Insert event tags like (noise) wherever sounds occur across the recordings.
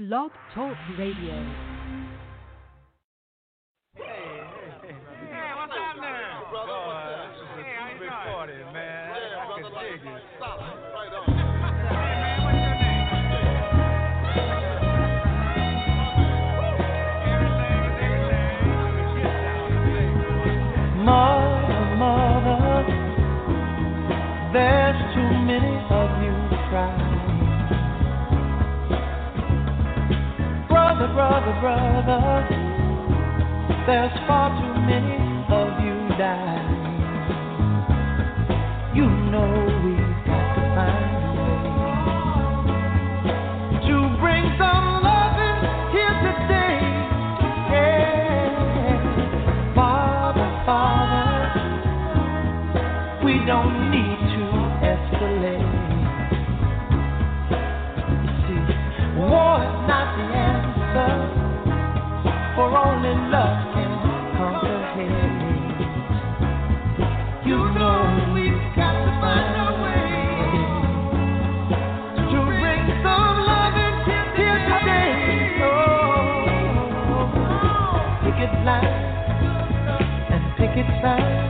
Blog Talk Radio. Brother, brother, there's far too many of you dying. You know we've only love can hate. You know we've got to find a way to bring some here today. Oh, and.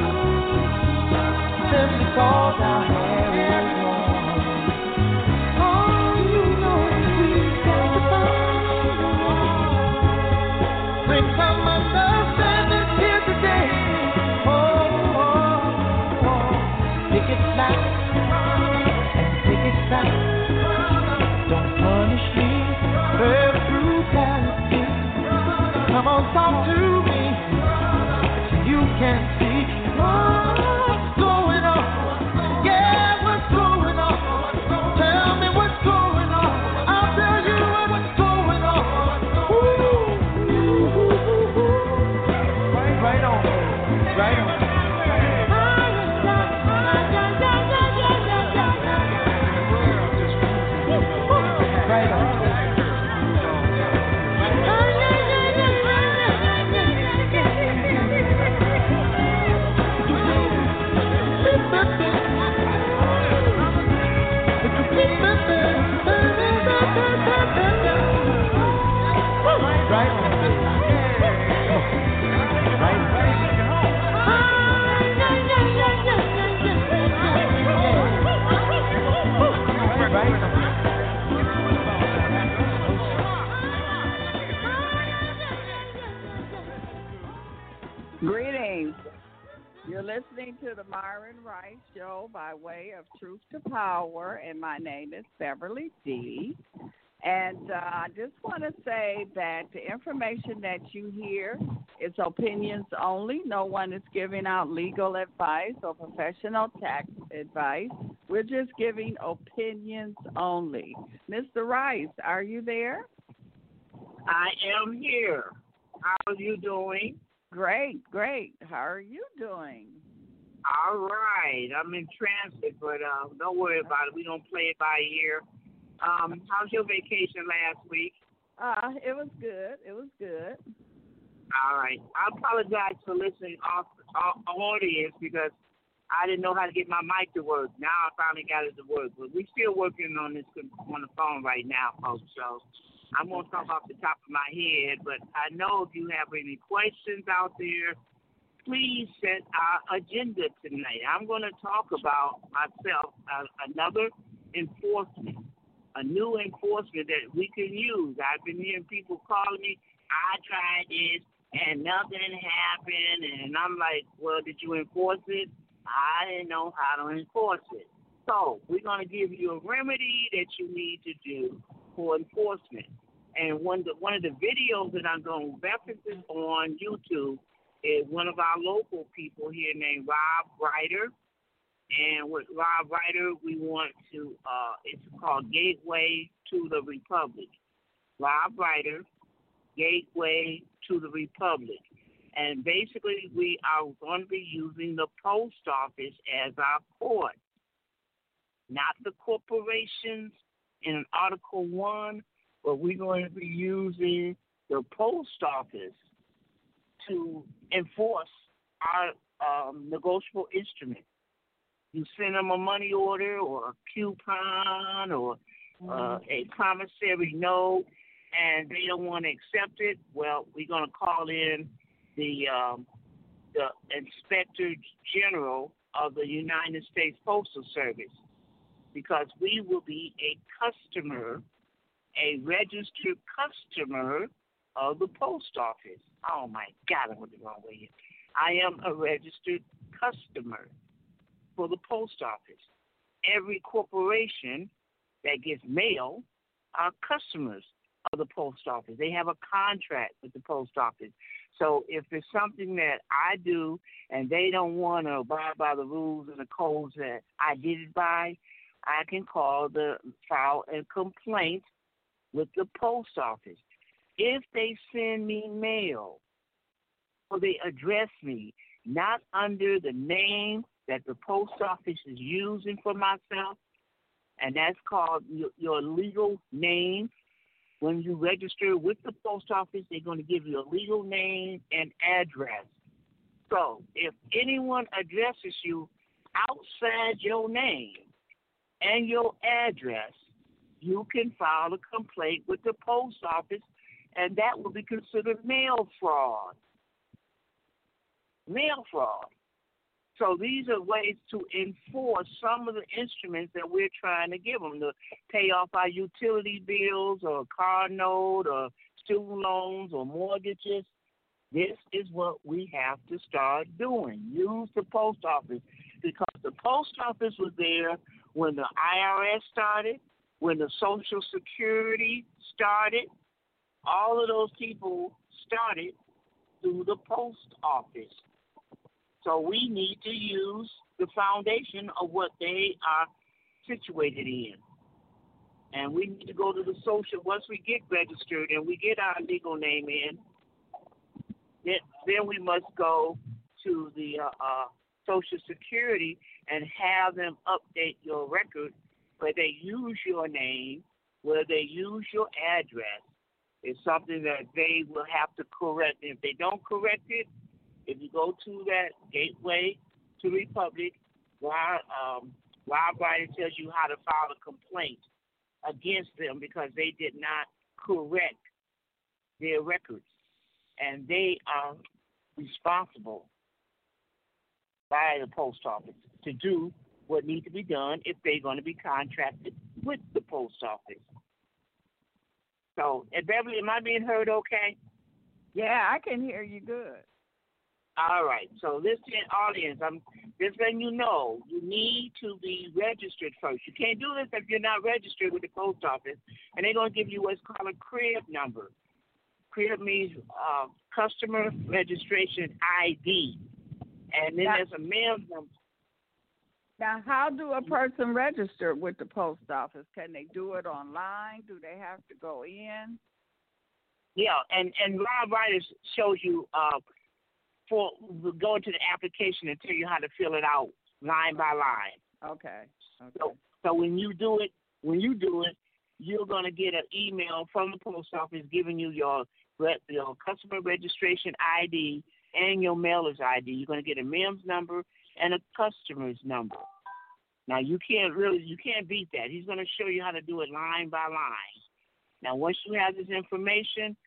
to the Myron Rice Show by way of Truth to Power, and my name is Beverly D. And uh, I just want to say that the information that you hear is opinions only. No one is giving out legal advice or professional tax advice. We're just giving opinions only. Mr. Rice, are you there? I am here. How are you doing? Great, great. How are you doing? All right. I'm in transit, but uh, don't worry about it. We don't play it by ear. Um, how's your vacation last week? Uh, it was good. It was good. All right. I apologize for listening off, off audience because I didn't know how to get my mic to work. Now I finally got it to work, but we're still working on this on the phone right now, folks. So I'm going to talk off the top of my head, but I know if you have any questions out there, please set our agenda tonight. I'm going to talk about myself, uh, another enforcement a new enforcement that we can use. I've been hearing people calling me. I tried this and nothing happened, and I'm like, well, did you enforce it? I didn't know how to enforce it. So we're going to give you a remedy that you need to do for enforcement. And one, the, one of the videos that I'm going to reference on YouTube is one of our local people here named Rob Ryder. And with Rob Ryder, we want to, uh, it's called Gateway to the Republic. Rob Ryder, Gateway to the Republic. And basically, we are going to be using the post office as our court, not the corporations in Article 1, but we're going to be using the post office to enforce our um, negotiable instrument. You send them a money order or a coupon or uh, a promissory note, and they don't want to accept it. Well, we're going to call in the um, the Inspector General of the United States Postal Service because we will be a customer, a registered customer of the post office. Oh my God, I went the wrong way here. I am a registered customer for the post office. Every corporation that gets mail are customers of the post office. They have a contract with the post office. So if it's something that I do and they don't want to abide by the rules and the codes that I did it by, I can call the file a complaint with the post office. If they send me mail or they address me not under the name that the post office is using for myself, and that's called your, legal name. When you register with the post office, they're going to give you a legal name and address. So if anyone addresses you outside your name and your address, you can file a complaint with the post office, and that will be considered mail fraud. Mail fraud. So these are ways to enforce some of the instruments that we're trying to give them to pay off our utility bills or car note or student loans or mortgages. This is what we have to start doing. Use the post office because the post office was there when the IRS started, when the Social Security started. All of those people started through the post office. So we need to use the foundation of what they are situated in. And we need to go to the social, once we get registered and we get our legal name in, then, then we must go to the uh, uh, Social Security and have them update your record where they use your name, where they use your address. It's something that they will have to correct. If they don't correct it, if you go to that gateway to Republic, why um, Rob Ryder tells you how to file a complaint against them because they did not correct their records. And they are responsible by the post office to do what needs to be done if they're going to be contracted with the post office. So, and Beverly, am I being heard okay? Yeah, I can hear you good. All right. So listen, audience, I'm just letting you know you need to be registered first. You can't do this if you're not registered with the post office, and they're gonna give you what's called a CRID number. CRID means uh, customer registration ID, and then there's a mail number. Now, how do a person register with the post office? Can they do it online? Do they have to go in? Yeah, and and Rob Ryder shows you uh, for go into the application and tell you how to fill it out line by line. Okay. Okay. So, so when you do it, when you do it, you're going to get an email from the post office giving you your your customer registration ID and your mailer's ID. You're going to get a MEMS number and a customer's number. Now you can't really you can't beat that. He's going to show you how to do it line by line. Now once you have this information,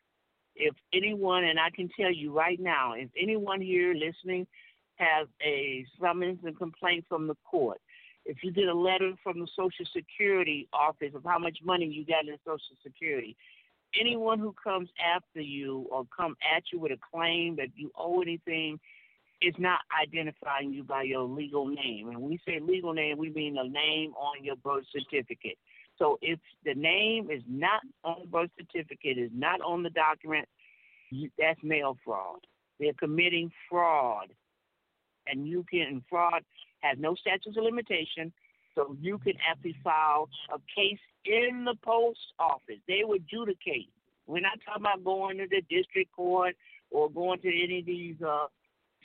if anyone and I can tell you right now, if anyone here listening has a summons and complaint from the court, if you get a letter from the Social Security office of how much money you got in Social Security, anyone who comes after you or come at you with a claim that you owe anything is not identifying you by your legal name. And we say legal name, we mean the name on your birth certificate. So if the name is not on the birth certificate, is not on the document, that's mail fraud. They're committing fraud. And you can, fraud has no statutes of limitation, so you can actually file a case in the post office. They would adjudicate. We're not talking about going to the district court or going to any of these uh,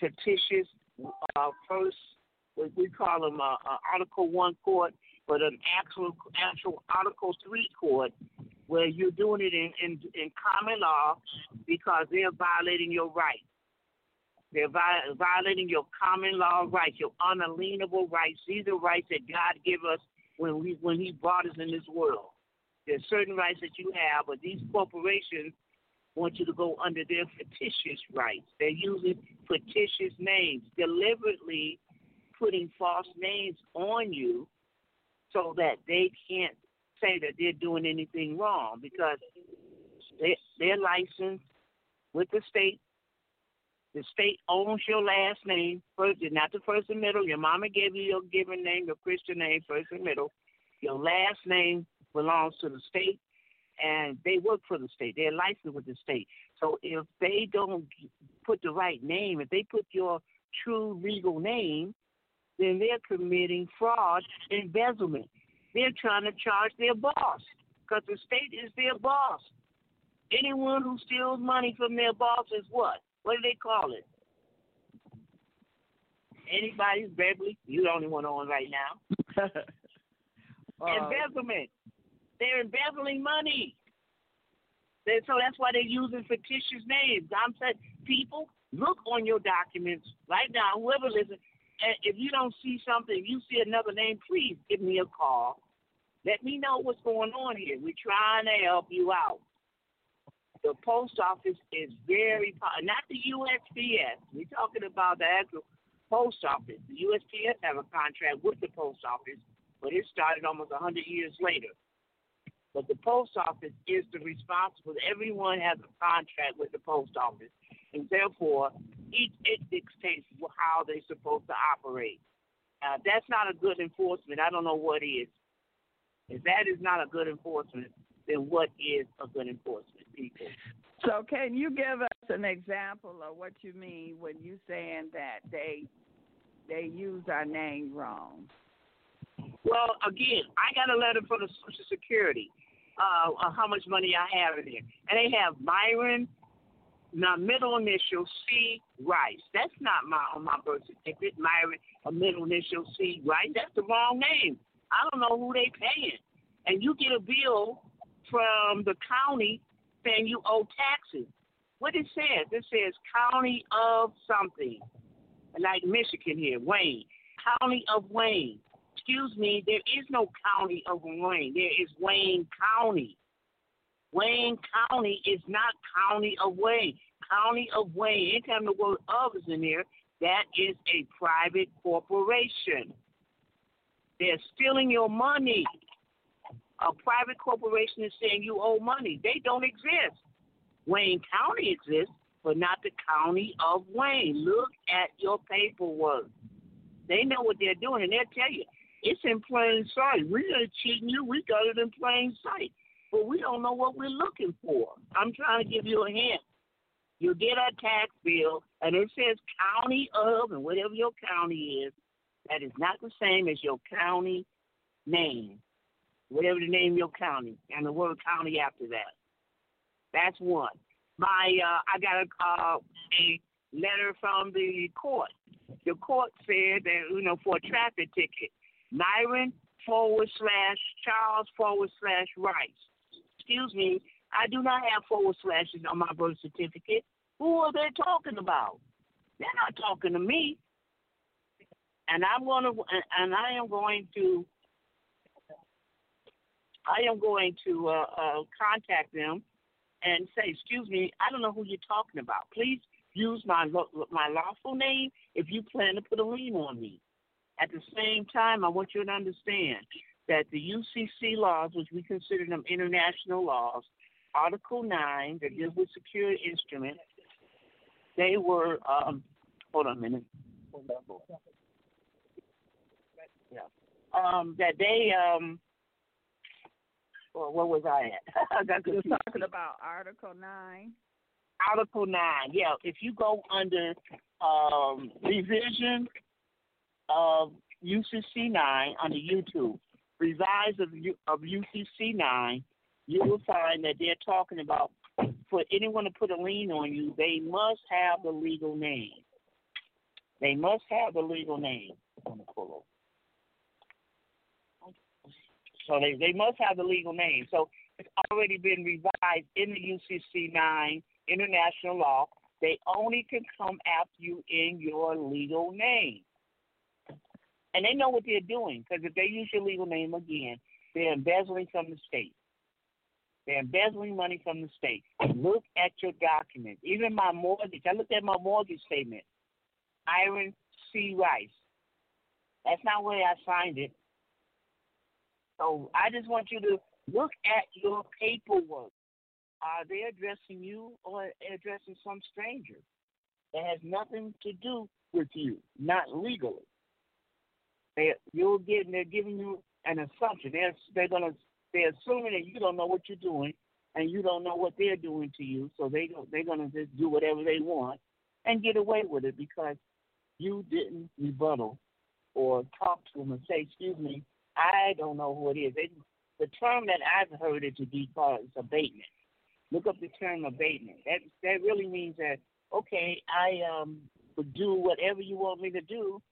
fictitious uh, first, what we call them uh, uh, Article One court, but an actual actual Article Three court where you're doing it in, in, in common law because they're violating your rights. They're violating your common law rights, your unalienable rights. These are rights that God gave us when we when He brought us in this world. There's certain rights that you have, but these corporations want you to go under their fictitious rights. They're using fictitious names, deliberately putting false names on you so that they can't say that they're doing anything wrong because they they're licensed with the state. The state owns your last name, first not the first and middle. Your mama gave you your given name, your Christian name, first and middle. Your last name belongs to the state, and they work for the state. They're licensed with the state. So if they don't put the right name, if they put your true legal name, then they're committing fraud, embezzlement. They're trying to charge their boss because the state is their boss. Anyone who steals money from their boss is what? What do they call it? Anybody's Beverly? You're the only one on right now. (laughs) uh, Embezzlement. They're embezzling money. They, so that's why they're using fictitious names. I'm saying, people, look on your documents right now. Whoever listens, if you don't see something, if you see another name, please give me a call. Let me know what's going on here. We're trying to help you out. The post office is very, not the USPS. We're talking about the actual post office. The USPS have a contract with the post office, but it started almost 100 years later. But the post office is the responsible. Everyone has a contract with the post office and therefore each it dictates how they're supposed to operate. Uh, that's not a good enforcement. I don't know what is. If that is not a good enforcement, then what is a good enforcement, people? So, can you give us an example of what you mean when you saying that they they use our name wrong? Well, again, I got a letter from the Social Security uh, how much money I have in there, and they have Myron my middle initial C Rice. That's not my on my birth certificate. My a middle initial C Rice. That's the wrong name. I don't know who they paying. And you get a bill from the county saying you owe taxes. What it says? It says county of something. Like Michigan here, Wayne. County of Wayne. Excuse me, there is no county of Wayne. There is Wayne County. Wayne County is not County of Wayne. County of Wayne, anytime the word of is in there, that is a private corporation. They're stealing your money. A private corporation is saying you owe money. They don't exist. Wayne County exists, but not the county of Wayne. Look at your paperwork. They know what they're doing, and they'll tell you it's in plain sight. We ain't cheating you. We got it in plain sight but we don't know what we're looking for. I'm trying to give you a hint. You get a tax bill, and it says county of, and whatever your county is, that is not the same as your county name, whatever the name of your county, and the word county after that. That's one. My, uh, I got a, uh, a letter from the court. The court said that, you know, for a traffic ticket, Myron forward slash Charles forward slash Rice excuse me, I do not have forward slashes on my birth certificate. Who are they talking about? They're not talking to me. And I'm going to, and I am going to, I am going to uh, uh, contact them and say, excuse me, I don't know who you're talking about. Please use my my lawful name if you plan to put a lien on me. At the same time, I want you to understand that the UCC laws, which we consider them international laws, Article 9 that deals with secure instruments, they were, um, hold on a minute. Yeah. Um, that they, um, well, where was I at? (laughs) I got You're talking about Article 9. Article 9, yeah. If you go under um, revision of UCC 9 on the YouTube, revise of, of UCC 9, you will find that they're talking about for anyone to put a lien on you, they must have the legal name. They must have the legal name. Gonna pull over. So they, they must have the legal name. So it's already been revised in the UCC 9 international law. They only can come after you in your legal name. And they know what they're doing because if they use your legal name again, they're embezzling from the state. They're embezzling money from the state. Look at your documents. Even my mortgage. I looked at my mortgage statement. Myron C. Rice. That's not where I signed it. So I just want you to look at your paperwork. Are they addressing you or addressing some stranger that has nothing to do with you, not legally? They you're getting they're giving you an assumption. They're they're gonna they're assuming that you don't know what you're doing and you don't know what they're doing to you, so they don't they're gonna just do whatever they want and get away with it because you didn't rebuttal or talk to them and say, "Excuse me, I don't know who it is." They, the term that I've heard it to be called is abatement. Look up the term abatement. That that really means that okay, I um do whatever you want me to do,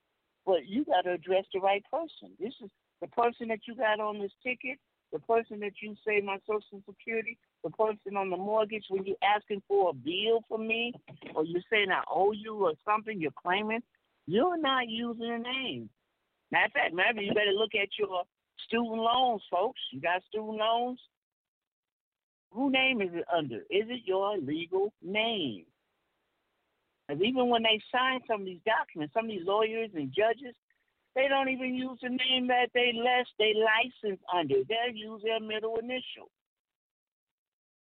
but you got to address the right person. This is the person that you got on this ticket, the person that you say my social security, the person on the mortgage when you're asking for a bill from me, or you're saying I owe you or something, you're claiming, you're not using a name. Matter of fact, maybe you better look at your student loans, folks. You got student loans? Who name is it under? Is it your legal name? Even when they sign some of these documents, some of these lawyers and judges, they don't even use the name that they list they license under. They'll use their middle initial.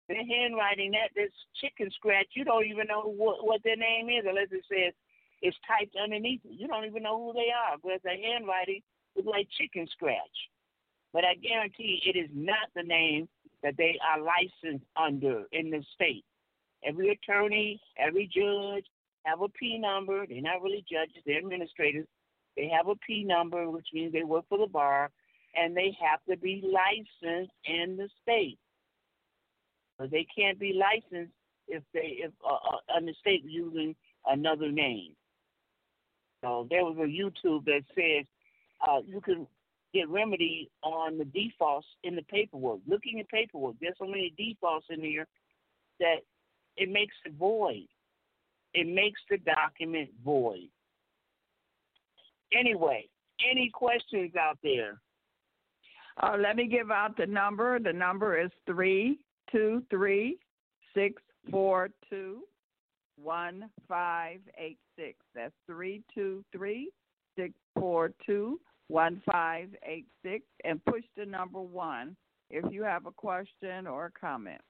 Their handwriting, that this chicken scratch, you don't even know what, what their name is unless it says it's typed underneath it. You don't even know who they are because their handwriting is like chicken scratch. But I guarantee it is not the name that they are licensed under in the state. Every attorney, every judge have a P number. They're not really judges, they're administrators. They have a P number, which means they work for the bar, and they have to be licensed in the state. But they can't be licensed if they if uh, uh, in the state using another name. So there was a YouTube that says uh, you can get remedy on the defaults in the paperwork. Looking at paperwork, there's so many defaults in there that it makes it void. It makes the document void. Anyway, any questions out there? Uh, let me give out the number. The number is three two three six four two one five eight six. That's three two three six four two one five eight six, and push the number one if you have a question or a comment.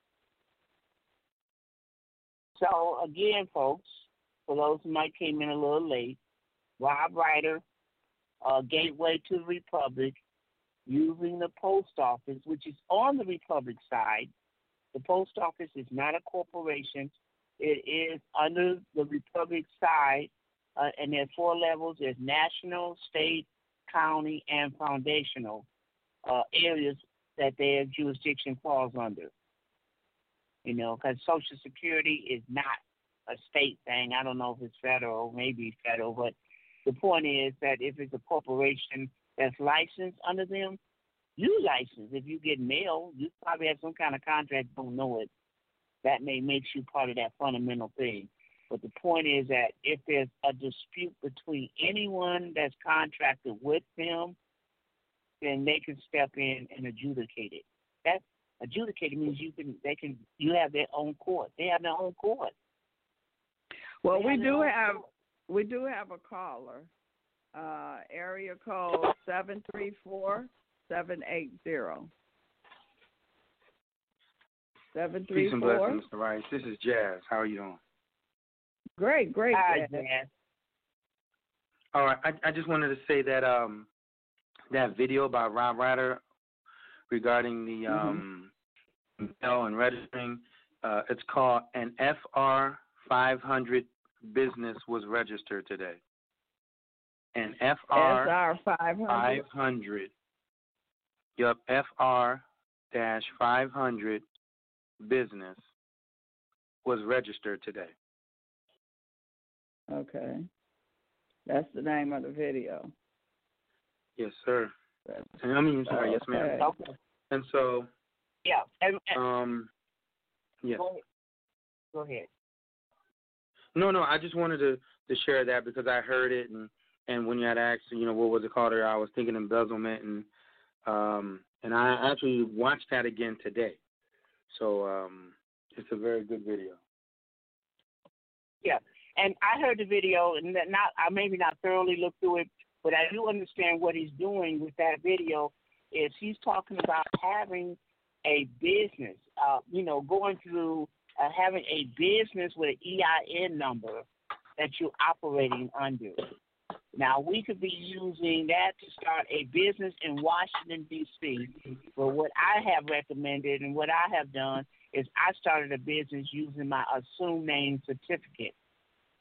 So again, folks, for those who might came in a little late, Rob Ryder, uh, Gateway to the Republic, using the post office, which is on the Republic side. The post office is not a corporation. It is under the Republic side, uh, and there are four levels. There's national, state, county, and foundational uh, areas that their jurisdiction falls under. You know, because Social Security is not a state thing. I don't know if it's federal, maybe federal, but the point is that if it's a corporation that's licensed under them, you license. If you get mail, you probably have some kind of contract, don't know it. That may make you part of that fundamental thing. But the point is that if there's a dispute between anyone that's contracted with them, then they can step in and adjudicate it. That adjudicated means you can they can you have their own court. They have their own court. Well, They we have do have court. we do have a caller. uh, area code seven three four seven eight zero. Seven three Peace and blessings, Mr. Rice. This is Jazz. How are you doing? Great, great. Hi, Jazz. Jazz. All right. I, I just wanted to say that um that video by Rob Ryder regarding the Mm-hmm. um mail and registering, uh, it's called an FR 500 business was registered today. An FR SR five hundred. 500. Yup, FR dash 500 business was registered today. Okay. That's the name of the video. Yes, sir. And I mean, sorry, yes, ma'am. Okay. And so, Yeah. And, and um, yes. go, ahead. go ahead. No, no, I just wanted to to share that because I heard it and and when you had asked, you know, what was it called, I was thinking embezzlement and um and I actually watched that again today. So um it's a very good video. Yeah, and I heard the video, and not I maybe not thoroughly looked through it, but I do understand what he's doing with that video. Is he's talking about having a business, uh, you know, going through uh, having a business with an EIN number that you're operating under. Now we could be using that to start a business in Washington D.C. But what I have recommended and what I have done is I started a business using my assumed name certificate.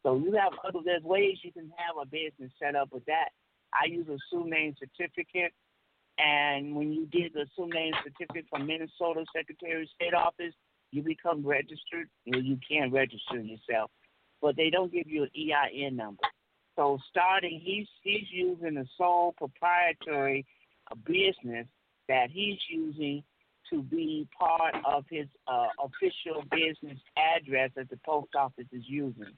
So you have other ways you can have a business set up with that. I use a assumed name certificate, and when you get the assumed name certificate from Minnesota Secretary of State office, you become registered. Well, you can register yourself, but they don't give you an EIN number. So starting, he's he's using a sole proprietary business that he's using to be part of his uh, official business address that the post office is using.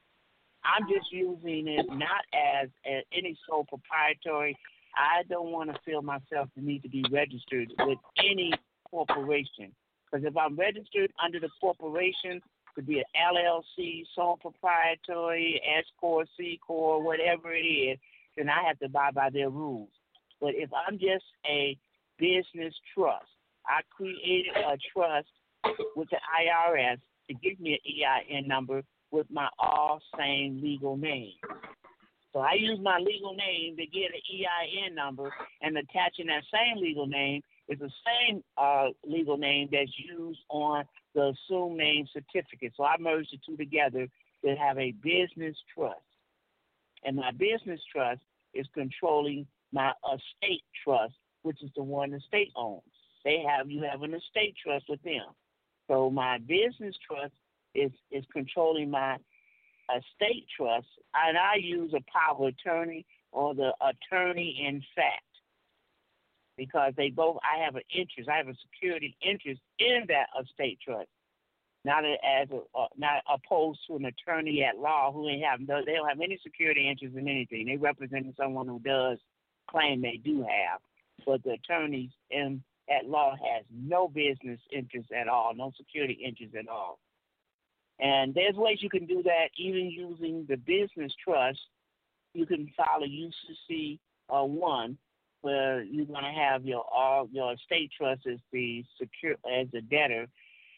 I'm just using it not as a, any sole proprietary. I don't want to feel myself the need to be registered with any corporation because if I'm registered under the corporation, could be an LLC, sole proprietary, S corp, C corp, whatever it is, then I have to abide by their rules. But if I'm just a business trust, I created a trust with the IRS to give me an EIN number with my all same legal name. So I use my legal name to get an EIN number, and attaching that same legal name is the same uh, legal name that's used on the assumed name certificate. So I merged the two together to have a business trust. And my business trust is controlling my estate trust, which is the one the state owns. They have you have an estate trust with them. So my business trust is is controlling my estate trust, and I use a power of attorney or the attorney in fact because they both I have an interest. I have a security interest in that estate trust, not as a, uh, not opposed to an attorney at law who ain't have no, they don't have any security interest in anything. They representing someone who does claim they do have, but the attorneys in at law has no business interest at all, no security interest at all. And there's ways you can do that, even using the business trust. You can file a UCC uh, one where you're going to have your all your estate trust as the secure as the debtor,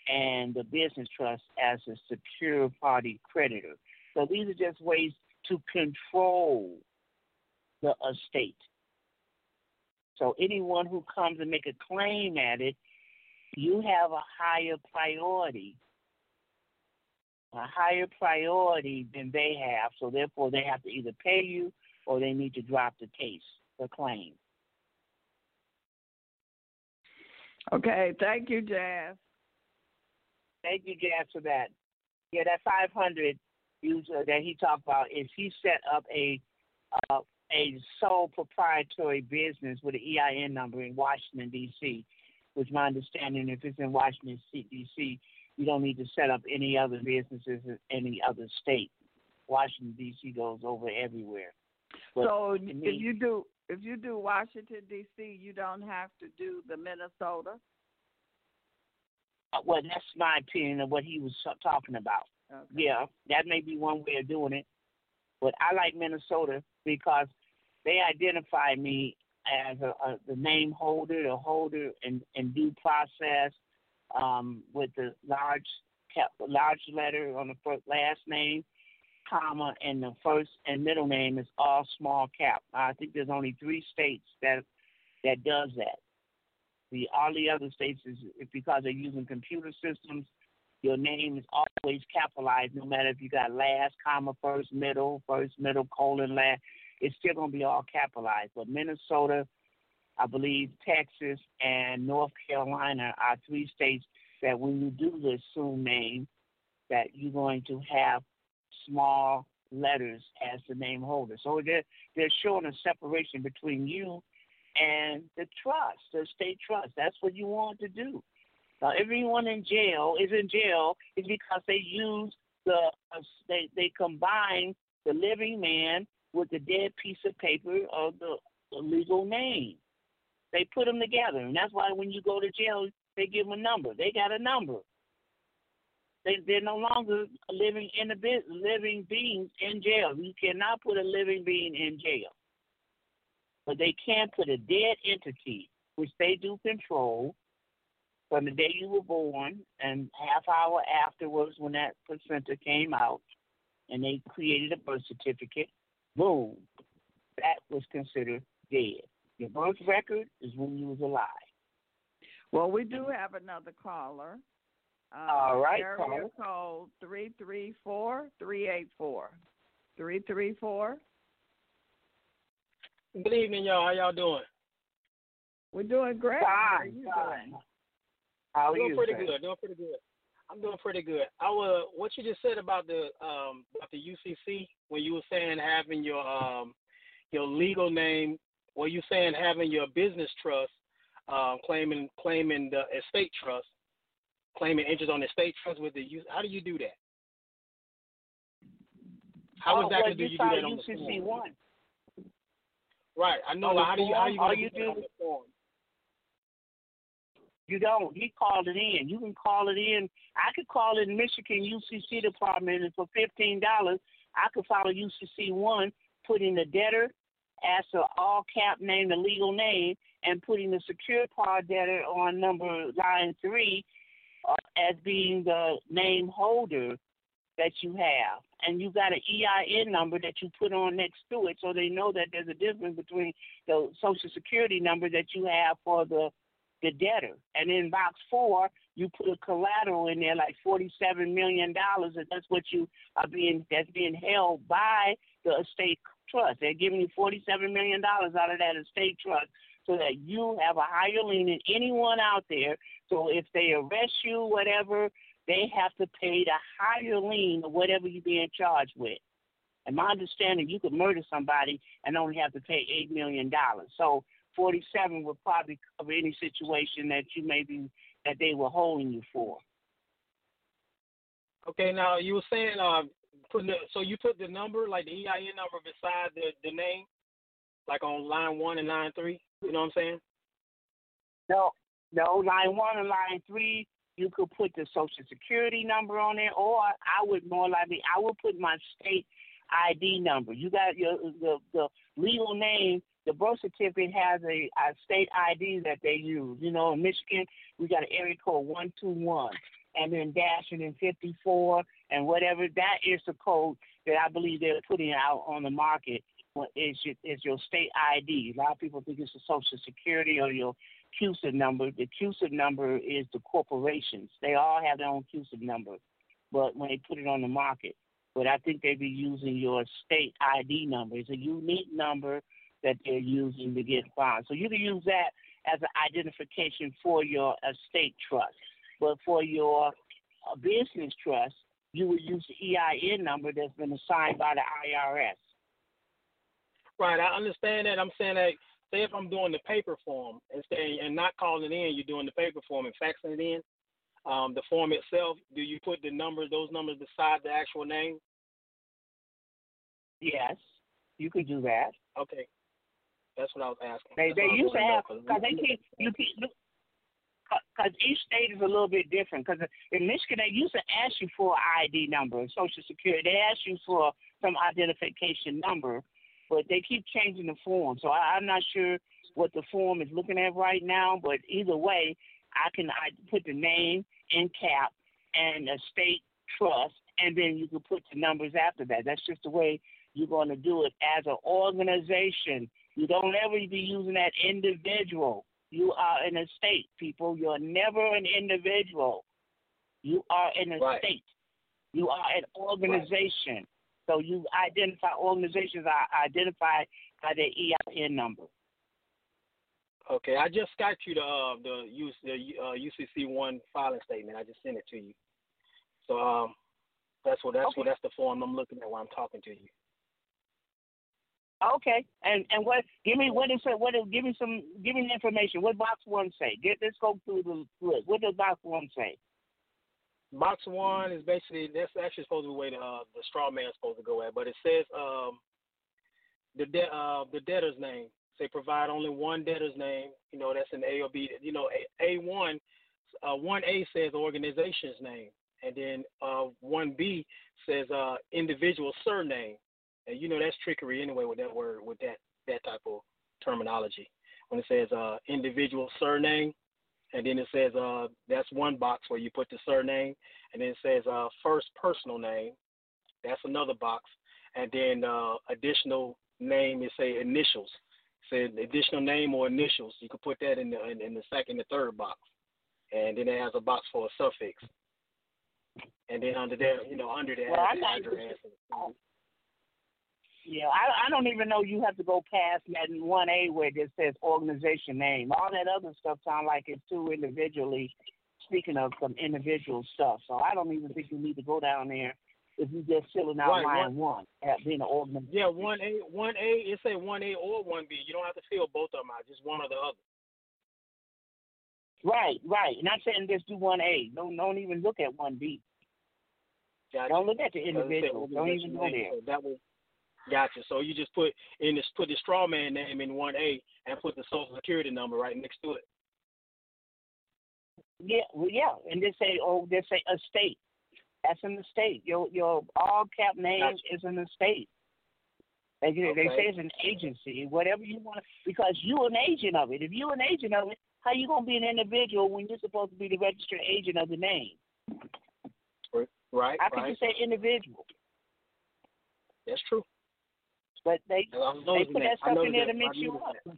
and the business trust as a secure party creditor. So these are just ways to control the estate. So anyone who comes and make a claim at it, you have a higher priority, a higher priority than they have. So therefore, they have to either pay you or they need to drop the case, the claim. Okay, thank you, Jazz. Thank you, Jazz, for that. Yeah, that 500 user that he talked about is he set up a uh, a sole proprietary business with an EIN number in Washington D.C. Which my understanding, if it's in Washington D.C., you don't need to set up any other businesses in any other state. Washington D.C. goes over everywhere. But so to if you do if you do Washington D.C., you don't have to do the Minnesota. Uh, Well, that's my opinion of what he was talking about. Okay. Yeah, that may be one way of doing it. But I like Minnesota because they identify me as a, a, the name holder, the holder in, in due process, um, with the large cap, large letter on the first last name, comma, and the first and middle name is all small cap. I think there's only three states that that does that. The all the other states is because they're using computer systems. Your name is always capitalized, no matter if you got last, comma, first, middle, first, middle, colon, last. It's still to be all capitalized. But Minnesota, I believe Texas, and North Carolina are three states that when you do this assumed name, that you're going to have small letters as the name holder. So they're they're showing a separation between you and the trust, the state trust. That's what you want to do. Now, everyone in jail is in jail is because they use the they they combine the living man with the dead piece of paper of the legal name. They put them together, and that's why when you go to jail, they give them a number. They got a number. They they're no longer living in the living beings in jail. You cannot put a living being in jail, but they can put a dead entity, which they do control, from the day you were born and half hour afterwards when that placenta came out, and they created a birth certificate. Boom, that was considered dead. Your birth record is when you was alive. Well, we do have another caller. Uh, All right, area caller. code three three four three eight four. Three three four. Good evening, y'all. How y'all doing? We're doing great. How are you fine. doing? How are doing you? pretty sir? good. Doing pretty good. I'm doing pretty good. I was what you just said about the um about the UCC when you were saying having your um your legal name. Well, you saying having your business trust, um, claiming claiming the estate trust, claiming interest on the estate trust with the U. How do you do that? How oh, exactly well, do you do that on the form? one. Right. I know. How do you how you all you do that do- on the form? You don't. He called it in. You can call it in. I could call it Michigan UCC department, and for fifteen dollars, I could file a UCC one, putting the debtor as the all cap name, the legal name, and putting the secured part debtor on number line three uh, as being the name holder that you have. And you got an EIN number that you put on next to it so they know that there's a difference between the social security number that you have for the the debtor. And in box four, you put a collateral in there like forty-seven million dollars, and that's what you are being that's being held by the estate trust. They're giving you forty-seven million dollars out of that estate trust, so that you have a higher lien than anyone out there. So if they arrest you, whatever, they have to pay the higher lien of whatever you're being charged with. And my understanding, you could murder somebody and only have to pay eight million dollars. So 47 would probably cover any situation that you may be that they were holding you for. Okay, now you were saying uh putting the, so you put the number like the EIN number beside the the name, like on line one and line three. You know what I'm saying? No, no, line one and line three, you could put the social security number on there, or I would more likely I would put my state ID number. You got your the the legal name. The birth certificate has a, a state ID that they use. You know, in Michigan, we got an area code one two one, and then dashing in fifty four and whatever. That is the code that I believe they're putting out on the market. Is your, is your state ID? A lot of people think it's a social security or your CUSIP number. The CUSIP number is the corporations. They all have their own CUSIP number, but when they put it on the market, but I think they be using your state ID number. It's a unique number that they're using to get fined. So you can use that as an identification for your estate trust. But for your uh, business trust, you would use the EIN number that's been assigned by the IRS. Right. I understand that. I'm saying that say if I'm doing the paper form and saying and not calling it in, you're doing the paper form and faxing it in. Um, the form itself, do you put the numbers, those numbers beside the actual name? Yes, you could do that. Okay. That's what I was asking. They they used to have because they keep you keep because each state is a little bit different. Because in Michigan, they used to ask you for an ID number, social security. They ask you for some identification number, but they keep changing the form. So I, I'm not sure what the form is looking at right now. But either way, I can I put the name in cap and a state trust, and then you can put the numbers after that. That's just the way you're going to do it as an organization. You don't ever be using that individual. You are an estate, people. You're never an individual. You are an Right. estate. You are an organization. So you identify organizations are identified by their EIN number. Okay, I just got you the uh, the U, the uh, UCC one filing statement. I just sent it to you. So um, that's what that's what that's the form I'm looking at while I'm talking to you. Okay, and and what? Give me what is it? What is? Give me some. Give me information. What box one say? Get let's go through the it. What does box one say? Box one is basically that's actually supposed to be where the uh, the straw man's supposed to go at, but it says um the de- uh the debtor's name. Say provide only one debtor's name. You know that's an A or B. You know A one uh one A says organization's name, and then uh one B says uh individual surname. And you know that's trickery anyway with that word with that that type of terminology. When it says uh individual surname, and then it says uh that's one box where you put the surname, and then it says uh first personal name, that's another box, and then uh additional name is say initials, say additional name or initials. You can put that in the in, in the second and third box, and then it has a box for a suffix, and then under there, you know, under there, Well, has I'm the not- address. Yeah, I I don't even know you have to go past that one A where it says organization name. All that other stuff sound like it's too individually speaking of some individual stuff. So I don't even think you need to go down there if you just filling out Right, line one at being an organization. Yeah, one A, one A. It say one A or one B. You don't have to fill both of them out, just one or the other. Right, right. And I'm saying just do one A. Don't don't even look at one B. Gotcha. Don't look at the individual. Don't even go there. So that was gotcha. So you just put in this put the straw man name in one A and put the social security number right next to it. Yeah, well, yeah, and they say, oh, they say estate. That's in the state. Your your all cap name Gotcha. is in the state. They they say it's an agency, whatever you want, because you're an agent of it. If you're an agent of it, how you gonna be an individual when you're supposed to be the registered agent of the name? Right, How could right. you say individual? That's true. But they they put that stuff in there to mix you up. that.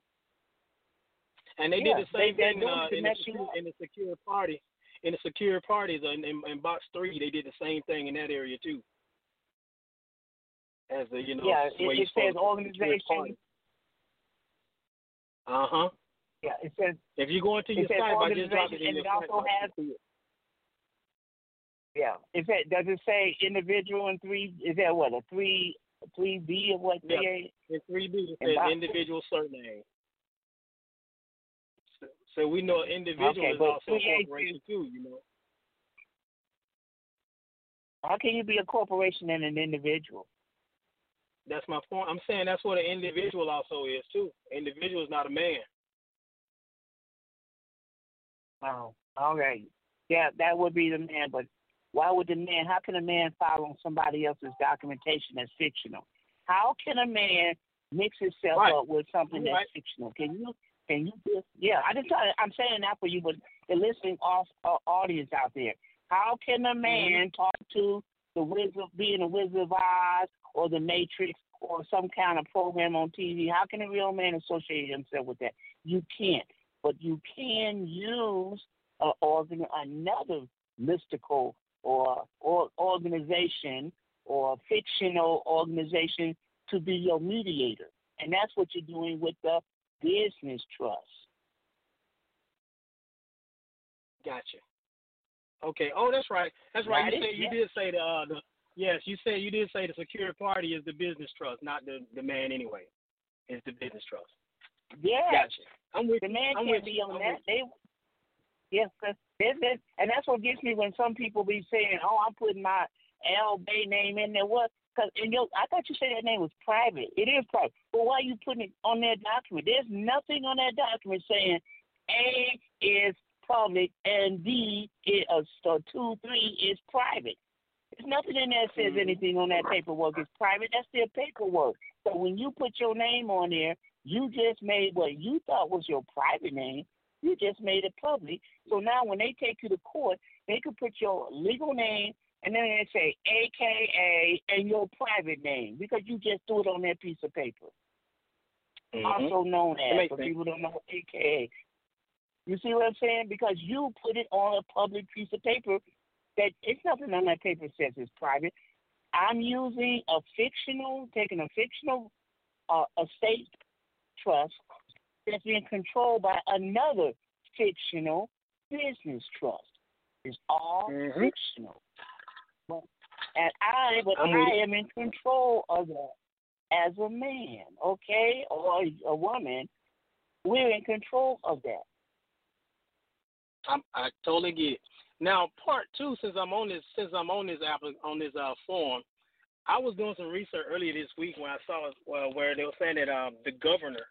And they Yeah, did the same they- thing uh, in, the in the secure party. In the secure parties uh, in, in, in box three, they did the same thing in that area too. As the you know, Yeah, it, it says supposed to secure organization. Uh huh. Yeah, it says If you go into your site, I just dropped it in and your it site. also has- you see it. yeah. Is that does it say individual and three? Is that what a three three B or what? Yeah. Three A? In 3B, it says individual surname. So, so we know individual Okay, is also a 3A corporation too, you know. How can you be a corporation and an individual? That's my point. I'm saying that's what an individual also is too. Individual is not a man. Oh, all right. Yeah, that would be the man. But why would the man? How can a man file on somebody else's documentation that's fictional? How can a man mix himself Right. up with something that's right. fictional? Can you? Can you? Just, yeah, I just, I'm saying that for you, but the listening off, uh, audience out there. How can a man talk to the Wizard, being a Wizard of Oz or the Matrix or some kind of program on TV? How can a real man associate himself with that? You can't. But you can use a organ, another mystical or, or organization or fictional organization to be your mediator. And that's what you're doing with the business trust. Gotcha. Okay. Oh, that's right. That's right. That You is- said you yeah. did say the, uh, the yes. You said you did say the secure party is the business trust, not the the man anyway. It's the business trust. Yeah. Gotcha. I'm with The man I'm can't with be you. on I'm that. They, yes, this, this, and that's what gets me when some people be saying, "Oh, I'm putting my L Bay name in there." What? Because in your, I thought you said that name was private. It is private. But why are you putting it on that document? There's nothing on that document saying A is public and D is uh, so two three is private. There's nothing in there that says Mhm. anything on that paperwork is private. That's still paperwork. So when you put your name on there, you just made what you thought was your private name. You just made it public. So now when they take you to court, they could put your legal name and then they say AKA and your private name because you just threw it on that piece of paper. Mhm. Also known as, but people don't know AKA. You see what I'm saying? Because you put it on a public piece of paper that it's nothing on that paper says it's private. I'm using a fictional, taking a fictional uh, estate trust that's being controlled by another fictional business trust. It's all Mhm. fictional. But, and I, but I'm I am in control of that as a man, okay, or a woman. We're in control of that. I'm, I totally get it. Now, part two, since I'm on this, since I'm on this app, on this uh, form, I was doing some research earlier this week when I saw uh, where they were saying that um, the governor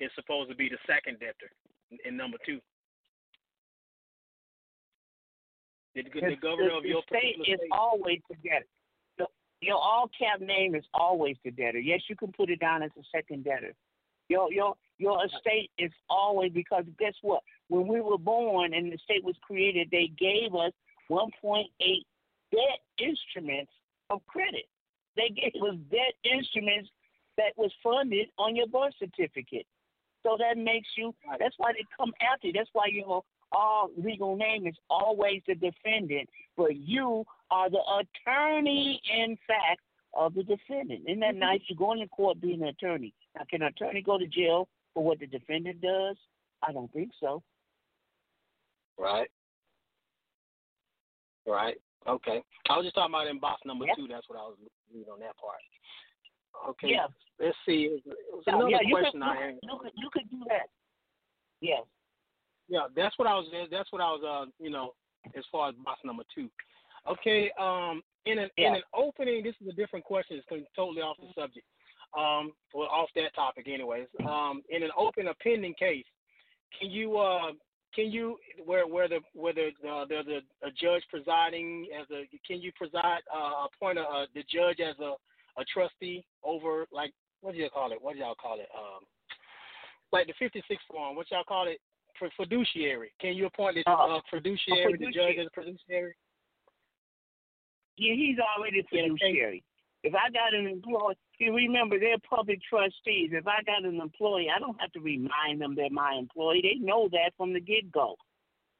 is supposed to be the second debtor in, number two. The, the, governor of your state is state. always the debtor. The, your all cap name is always the debtor. Yes, you can put it down as a second debtor. Your your your estate is always because guess what? When we were born and the state was created, they gave us 1.8 debt instruments of credit. They gave us debt instruments that was funded on your birth certificate. So that makes you. That's why they come after you. That's why your all legal name is always the defendant, but you are the attorney, in fact, of the defendant. Isn't that mm-hmm. nice? You're going to court being an attorney. Now, can an attorney go to jail for what the defendant does? I don't think so. Right. Right. Okay. I was just talking about in box number Yeah. two. That's what I was reading on that part. Okay. Yeah. Let's see. It was, another yeah, you question could, I had. you, could, you could do that. Yes. Yeah, that's what I was. That's what I was. Uh, you know, as far as box number two. Okay. Um, in an in an opening, this is a different question. It's totally off the subject. Um, well, off that topic, anyways. Um, in an open or pending case, can you uh can you where where the where the uh, there's a, a judge presiding as a can you preside uh, appoint a, uh, the judge as a a trustee over like what do you call it? What do y'all call it? Um, like the 56 form. What y'all call it? For fiduciary. Can you appoint the Uh, uh, fiduciary, the judge as a fiduciary? Yeah, he's already a fiduciary. If I got an employee, remember they're public trustees. If I got an employee, I don't have to remind them they're my employee. They know that from the get go.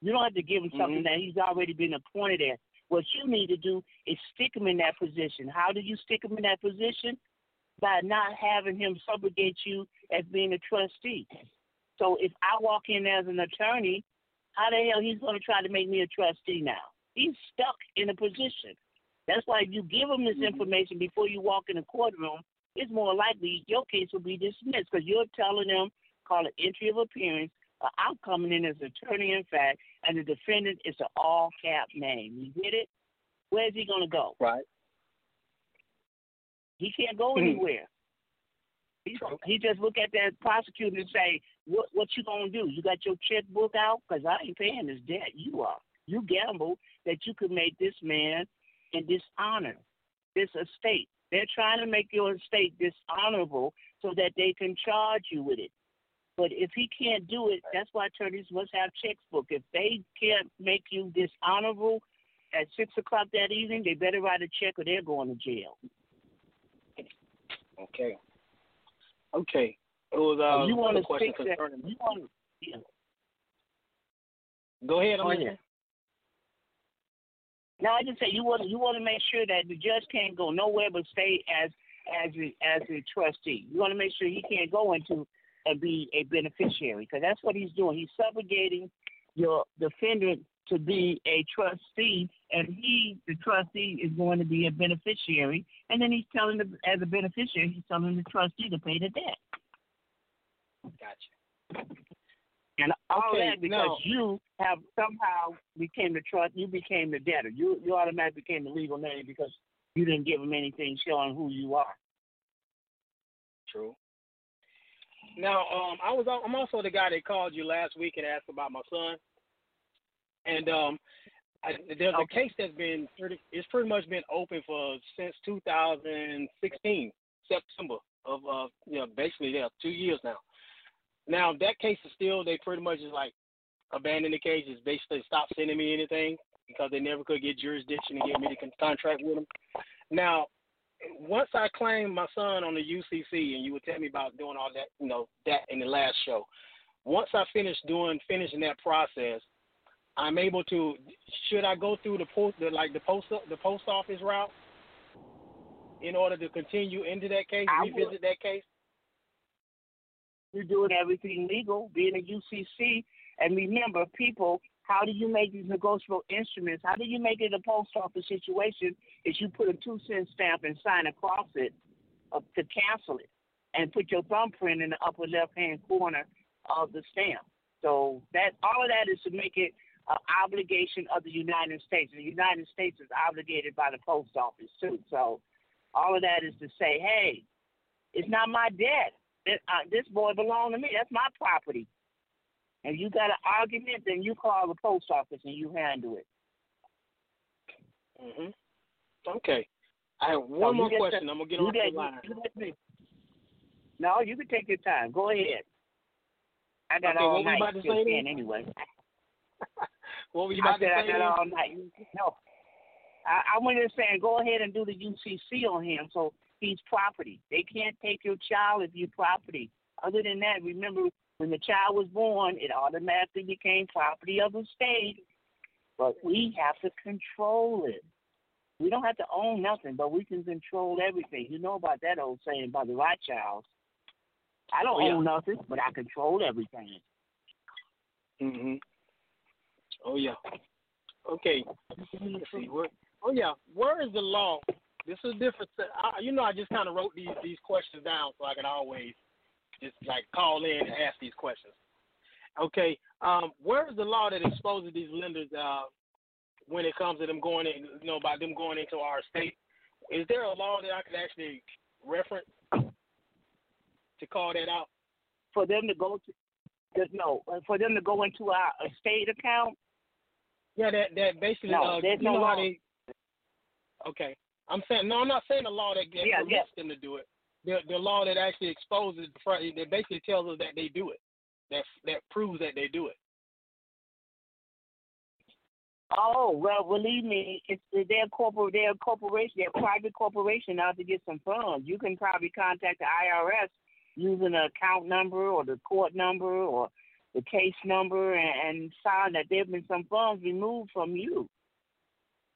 You don't have to give him something Mhm. that he's already been appointed as. What you need to do is stick him in that position. How do you stick him in that position? By not having him subrogate you as being a trustee. So if I walk in as an attorney, how the hell he's going to try to make me a trustee now? He's stuck in a position. That's why if you give him this mm-hmm. information before you walk in the courtroom, it's more likely your case will be dismissed because you're telling them, call it entry of appearance, I'm coming in as attorney in fact, and the defendant is an all cap name. You get it? Where's he going to go? Right. He can't go Mhm. anywhere. He, he just look at that prosecutor and say, "What what you gonna do? You got your checkbook out? Cause I ain't paying this debt. You are. You gamble that you could make this man in dishonor this estate. They're trying to make your estate dishonorable so that they can charge you with it. But if he can't do it, that's why attorneys must have checkbook. If they can't make you dishonorable at six o'clock that evening, they better write a check or they're going to jail. Okay. Okay. It was uh, you want to question fix that? You want to? Yeah. Go ahead. I'm Oh, Now I just say you want you want to make sure that the judge can't go nowhere but stay as as a, as a trustee. You want to make sure he can't go into and be a beneficiary because that's what he's doing. He's subjugating your defendant to be a trustee, and he, the trustee, is going to be a beneficiary. And then he's telling the as a beneficiary, he's telling the trustee to pay the debt. Gotcha. And all Okay, that because now- you have somehow became the trust, you became the debtor. You you automatically became the legal name because you didn't give him anything showing who you are. True. Now, um, I was I'm also the guy that called you last week and asked about my son, and um, I, there's a case that's been pretty. It's pretty much been open for since 2016 September of uh you know basically yeah two years now. Now that case is still they pretty much is like abandoned the case. It's basically stopped sending me anything because they never could get jurisdiction and get me to contract with them. Now once I claimed my son on the UCC, and you would tell me about doing all that, you know, that in the last show. Once I finish doing finishing that process, I'm able to. Should I go through the post, the, like the post, the post office route, in order to continue into that case, I would. revisit that case? You're doing everything legal, being a UCC. And remember, people, how do you make these negotiable instruments? How do you make it a post office situation? Is you put a two cent stamp and sign across it uh, to cancel it, and put your thumbprint in the upper left hand corner of the stamp. So that all of that is to make it an obligation of the United States. The United States is obligated by the post office too. So all of that is to say, hey, it's not my debt. Uh, this boy belonged to me. That's my property. And you got an argument, then you call the post office and you handle it. hmm Okay. I have one you more question. the- I'm gonna get on the line. you No, you can take your time. Go ahead. I got Okay, all night about to say 10 anyway. (laughs) what were you I about to said I say? got all night. No, I, I went in saying go ahead and do the UCC on him, so he's property. They can't take your child if you're property. Other than that, remember when the child was born, it automatically became property of the state. But we have to control it. We don't have to own nothing, but we can control everything. You know about that old saying by the Rothschilds. I don't Oh, yeah. own nothing, but I control everything. hmm Oh yeah. Okay. Let's see. Where, oh yeah. Where is the law? This is different. I, you know, I just kind of wrote these these questions down so I can always just like call in and ask these questions. Okay. Um, where is the law that exposes these lenders uh, when it comes to them going in? You know, about them going into our state. Is there a law that I could actually reference to call that out? For them to go to just no, for them to go into our estate account. Yeah, that that basically. No, uh, there's no law. they. Okay, I'm saying no. I'm not saying the law that, that Yeah, permits them to do it. The the law that actually exposes, that basically tells us that they do it. That that proves that they do it. Oh well, believe me, it's they're corporate, they're a corporation, they're a private corporation out to get some funds. You can probably contact the IRS using the account number or the court number or the case number and, and sign that there have been some funds removed from you.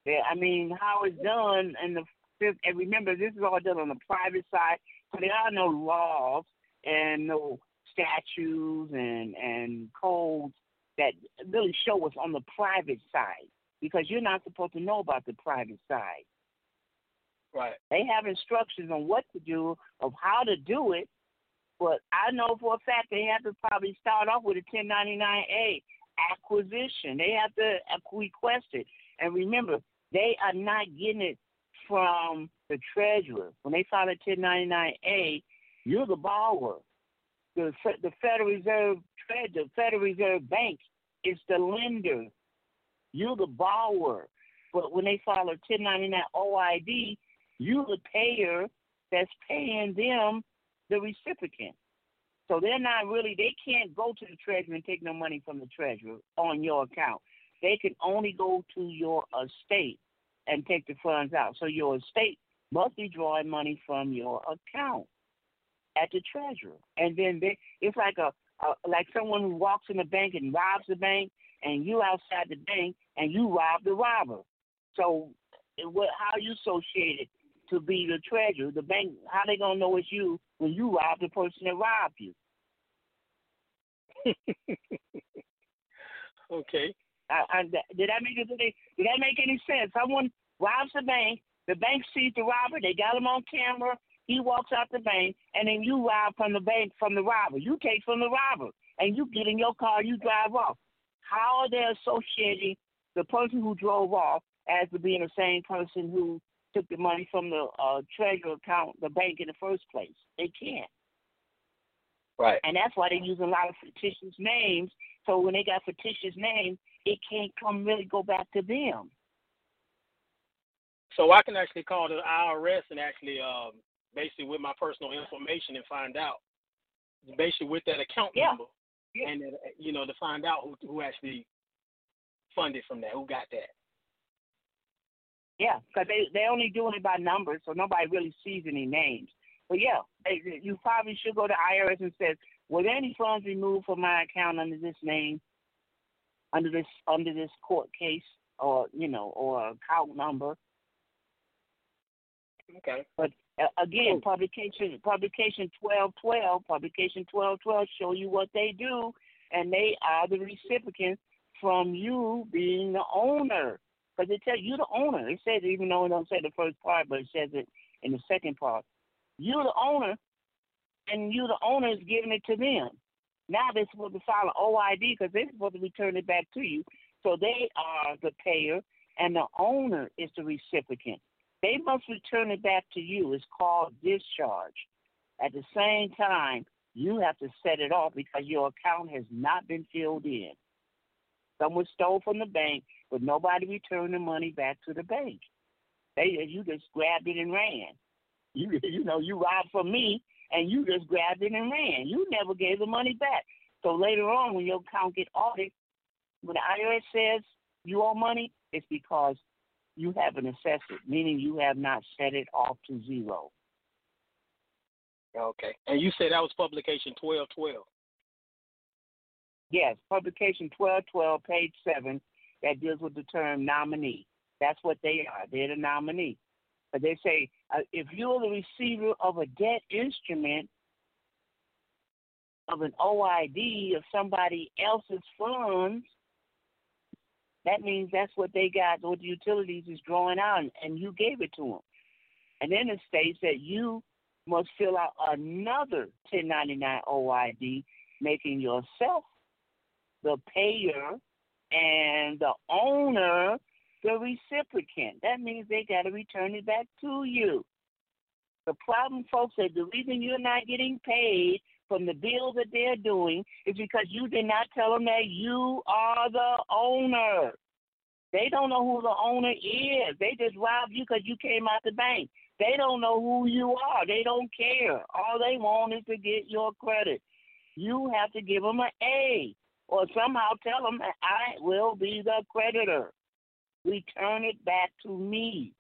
Yeah, I mean, how it's done, and the and remember, this is all done on the private side, so there are no laws and no statutes and and codes that really show us on the private side because you're not supposed to know about the private side. Right. They have instructions on what to do, of how to do it, but I know for a fact they have to probably start off with a 1099A acquisition. They have to request it. And remember, they are not getting it from the treasurer. When they file a 1099A, you're the borrower. The, the Federal Reserve the Federal Reserve Bank is the lender. You're the borrower. But when they file a 1099 OID, you're the payer that's paying them the recipient. So they're not really, they can't go to the treasurer and take no money from the treasurer on your account. They can only go to your estate and take the funds out. So your estate must be drawing money from your account at the treasurer. And then they, it's like a, a like someone who walks in the bank and robs the bank, and you outside the bank and you rob the robber. So what? How you associated to be the treasurer? The bank, how they gonna know it's you when you rob the person that robbed you? (laughs) okay. I, I, did that make it? Did that make any sense? Someone robs the bank. The bank sees the robber. They got him on camera. He walks out the bank, and then you rob from the bank from the robber. You take from the robber, and you get in your car. You drive off. How are they associating the person who drove off as to being the same person who took the money from the uh, treasury account, the bank in the first place? They can't. Right. And that's why they use a lot of fictitious names. So when they got fictitious names, it can't come really go back to them. So I can actually call the IRS and actually, um, basically with my personal information and find out, basically with that account Yeah. number, Yeah. and then, you know to find out who who actually funded from that, who got that. Yeah, because they they only doing it by numbers, so nobody really sees any names. But yeah, they, you probably should go to IRS and says, were there any funds removed from my account under this name, under this under this court case, or you know, or account number? Okay. But uh, again, publication publication twelve twelve, publication twelve twelve show you what they do, and they are the recipients from you being the owner. Because it tells you the owner. It says even though it don't say the first part, but it says it in the second part. You the owner, and you the owner is giving it to them. Now they're supposed to file an OID because they're supposed to return it back to you. So they are the payer, and the owner is the recipient. They must return it back to you. It's called discharge. At the same time, you have to set it off because your account has not been filled in. Someone stole from the bank, but nobody returned the money back to the bank. They you just grabbed it and ran. You (laughs) you know you robbed from me and you just grabbed it and ran. You never gave the money back. So later on, when your account get audited, when the IRS says you owe money, it's because you haven't assessed it, meaning you have not set it off to zero. Okay. And you said that was publication twelve twelve. Yes, publication 1212, page 7, that deals with the term nominee. That's what they are. They're the nominee. But they say uh, if you're the receiver of a debt instrument, of an OID of somebody else's funds, that means that's what they got, what the utilities is drawing out, and you gave it to them. And then it states that you must fill out another 1099 OID, making yourself the payer and the owner the reciprocant. That means they got to return it back to you. The problem, folks, is the reason you're not getting paid from the bills that they're doing is because you did not tell them that you are the owner. They don't know who the owner is. They just robbed you because you came out the bank. They don't know who you are. They don't care. All they want is to get your credit. You have to give them an A or somehow tell them that I will be the creditor. Return it back to me.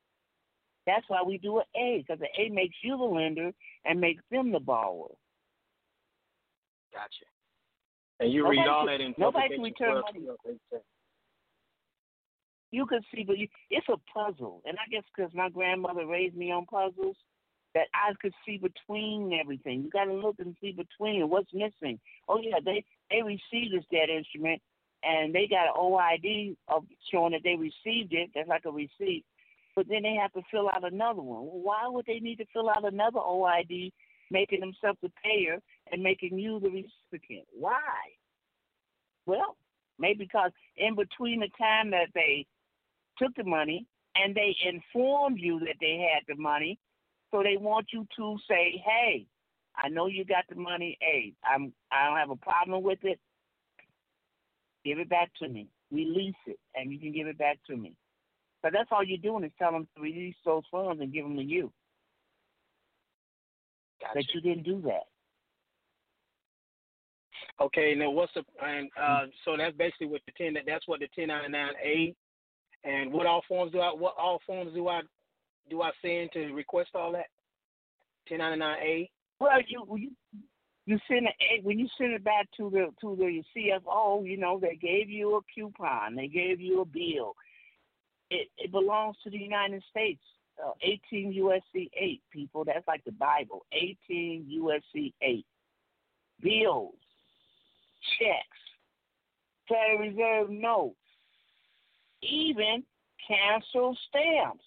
That's why we do an A, because the A makes you the lender and makes them the borrower. Gotcha. And you Nobody read all can- that in nobody can return money. 12, they say. You can see, but you, it's a puzzle. And I guess because my grandmother raised me on puzzles, that I could see between everything. You got to look and see between what's missing. Oh yeah, they they received this debt instrument, and they got an OID of showing that they received it. That's like a receipt. But then they have to fill out another one. Well, why would they need to fill out another OID, making themselves the payer and making you the recipient? Why? Well, maybe because in between the time that they took the money and they informed you that they had the money, so they want you to say, "Hey, I know you got the money. Hey, I'm I don't have a problem with it. Give it back to me. Release it, and you can give it back to me." So that's all you're doing is telling them to release those funds and give them to you. Gotcha. But you didn't do that. Okay, now what's the and uh so that's basically what the ten that's what the ten ninety nine A and what all forms do I what all forms do I do I send to request all that? Ten ninety nine A? Well, you you you send it when you send it back to the to the CFO. You know they gave you a coupon, they gave you a bill. It it belongs to the United States. Uh, 18 USC 8 people. That's like the Bible. 18 USC 8 bills, checks, Federal Reserve notes, even cancel stamps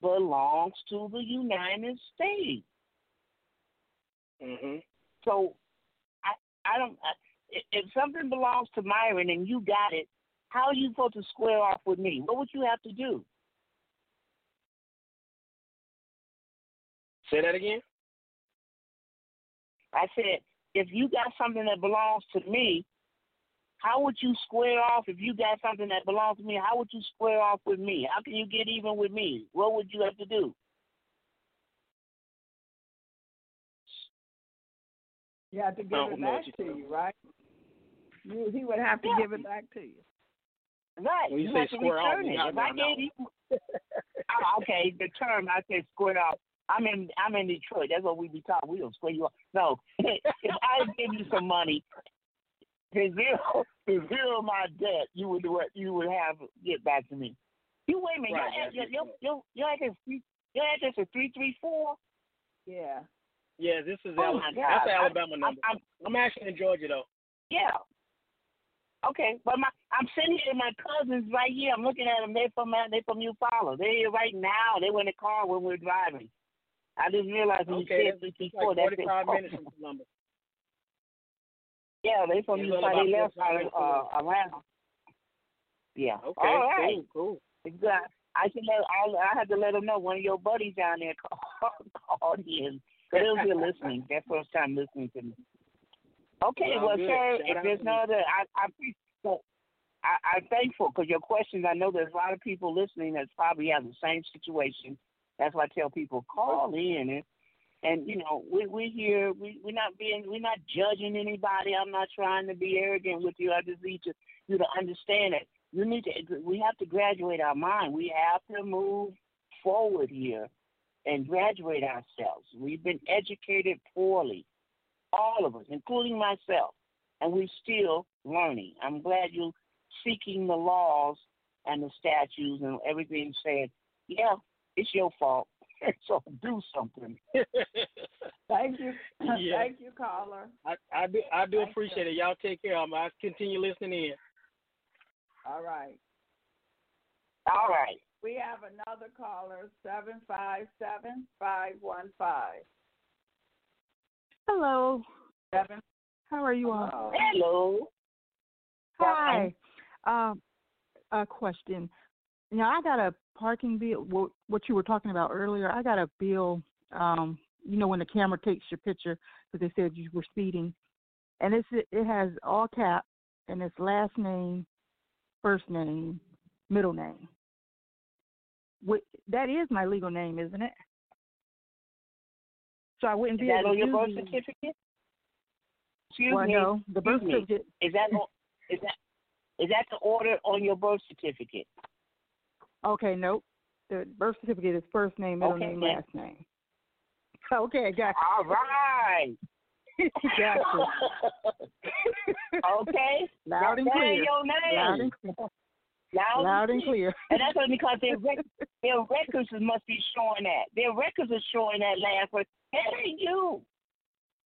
belongs to the United States. Mhm. So I I don't I, if- if something belongs to Myron and you got it, how are you supposed to square off with me? What would you have to do? Say that again? I said, if you got something that belongs to me, how would you square off if you got something that belongs to me? How would you square off with me? How can you get even with me? What would you have to do? You have to give it back to you're right? You, he would have to Yeah. give it back to you. Right. When you you say have to square off, it. If I gave you (laughs) oh, okay, the term I said square off. I'm in I'm in Detroit. That's what we be talking. We don't square you off. No. (laughs) if I give you some money (laughs) to zero to zero my debt, you would do what you would have get back to me. You wait a minute, Right, your, that's your, your, your, your address your address is three three four? Yeah. Yeah, this is Oh Al- my that's God. the I- Alabama number. I'm, I'm actually in Georgia though. Yeah. Okay, but my I'm sitting here. My cousins right here. I'm looking at them. They from they from Eufaula. They're here right now. They were in the car when we were driving. I didn't realize when Okay, you that's said it's before like that. 45 minutes from Columbus. Yeah, they from only They left 45 out of uh, Atlanta. Yeah. Okay, All right. cool, cool. Good. I should let. I, I had to let them know one of your buddies down there (laughs) called, called in. But they was here listening. (laughs) Their first time listening to me. Okay, Well, well, sir, Shout if there's no other, I, I appreciate. so I, I'm thankful because your questions. I know there's a lot of people listening that probably have the same situation. That's why I tell people call in and and you know we we here we we're not being we're not judging anybody. I'm not trying to be arrogant with you. I just need to you to understand that you need to we have to graduate our mind. We have to move forward here and graduate ourselves. We've been educated poorly, all of us, including myself, and we're still learning. I'm glad you're seeking the laws and the statutes and everything said, yeah, it's your fault. (laughs) so do something. (laughs) Thank you. (clears throat) Yeah. Thank you, caller. I, I do I do Thank appreciate it. Y'all take care. I'm I continue listening in. All right. All right. We have another caller, seven five seven five one five. Hello. Seven. How are you all? Hello. Hello. Hi. Um, a question. You know, I got a parking bill. What, what you were talking about earlier. I got a bill. Um, you know, when the camera takes your picture because they said you were speeding, and it's it has all cap and it's last name, first name, middle name. What, that is my legal name, isn't it? So I wouldn't Is be that able on to your birth certificate? Excuse well, me. no, the birth Excuse me. certificate. Is that on- is that is that the order on your birth certificate? Okay, nope. The birth certificate is first name, middle Okay, name, then. last name. (laughs) Okay, got All right. you. (laughs) got you. (laughs) okay. Loud and clear. your name. Loud and clear. Loud, Loud and clear. And that's only because their rec- their records must be showing that. Their records are showing that last word. That ain't you.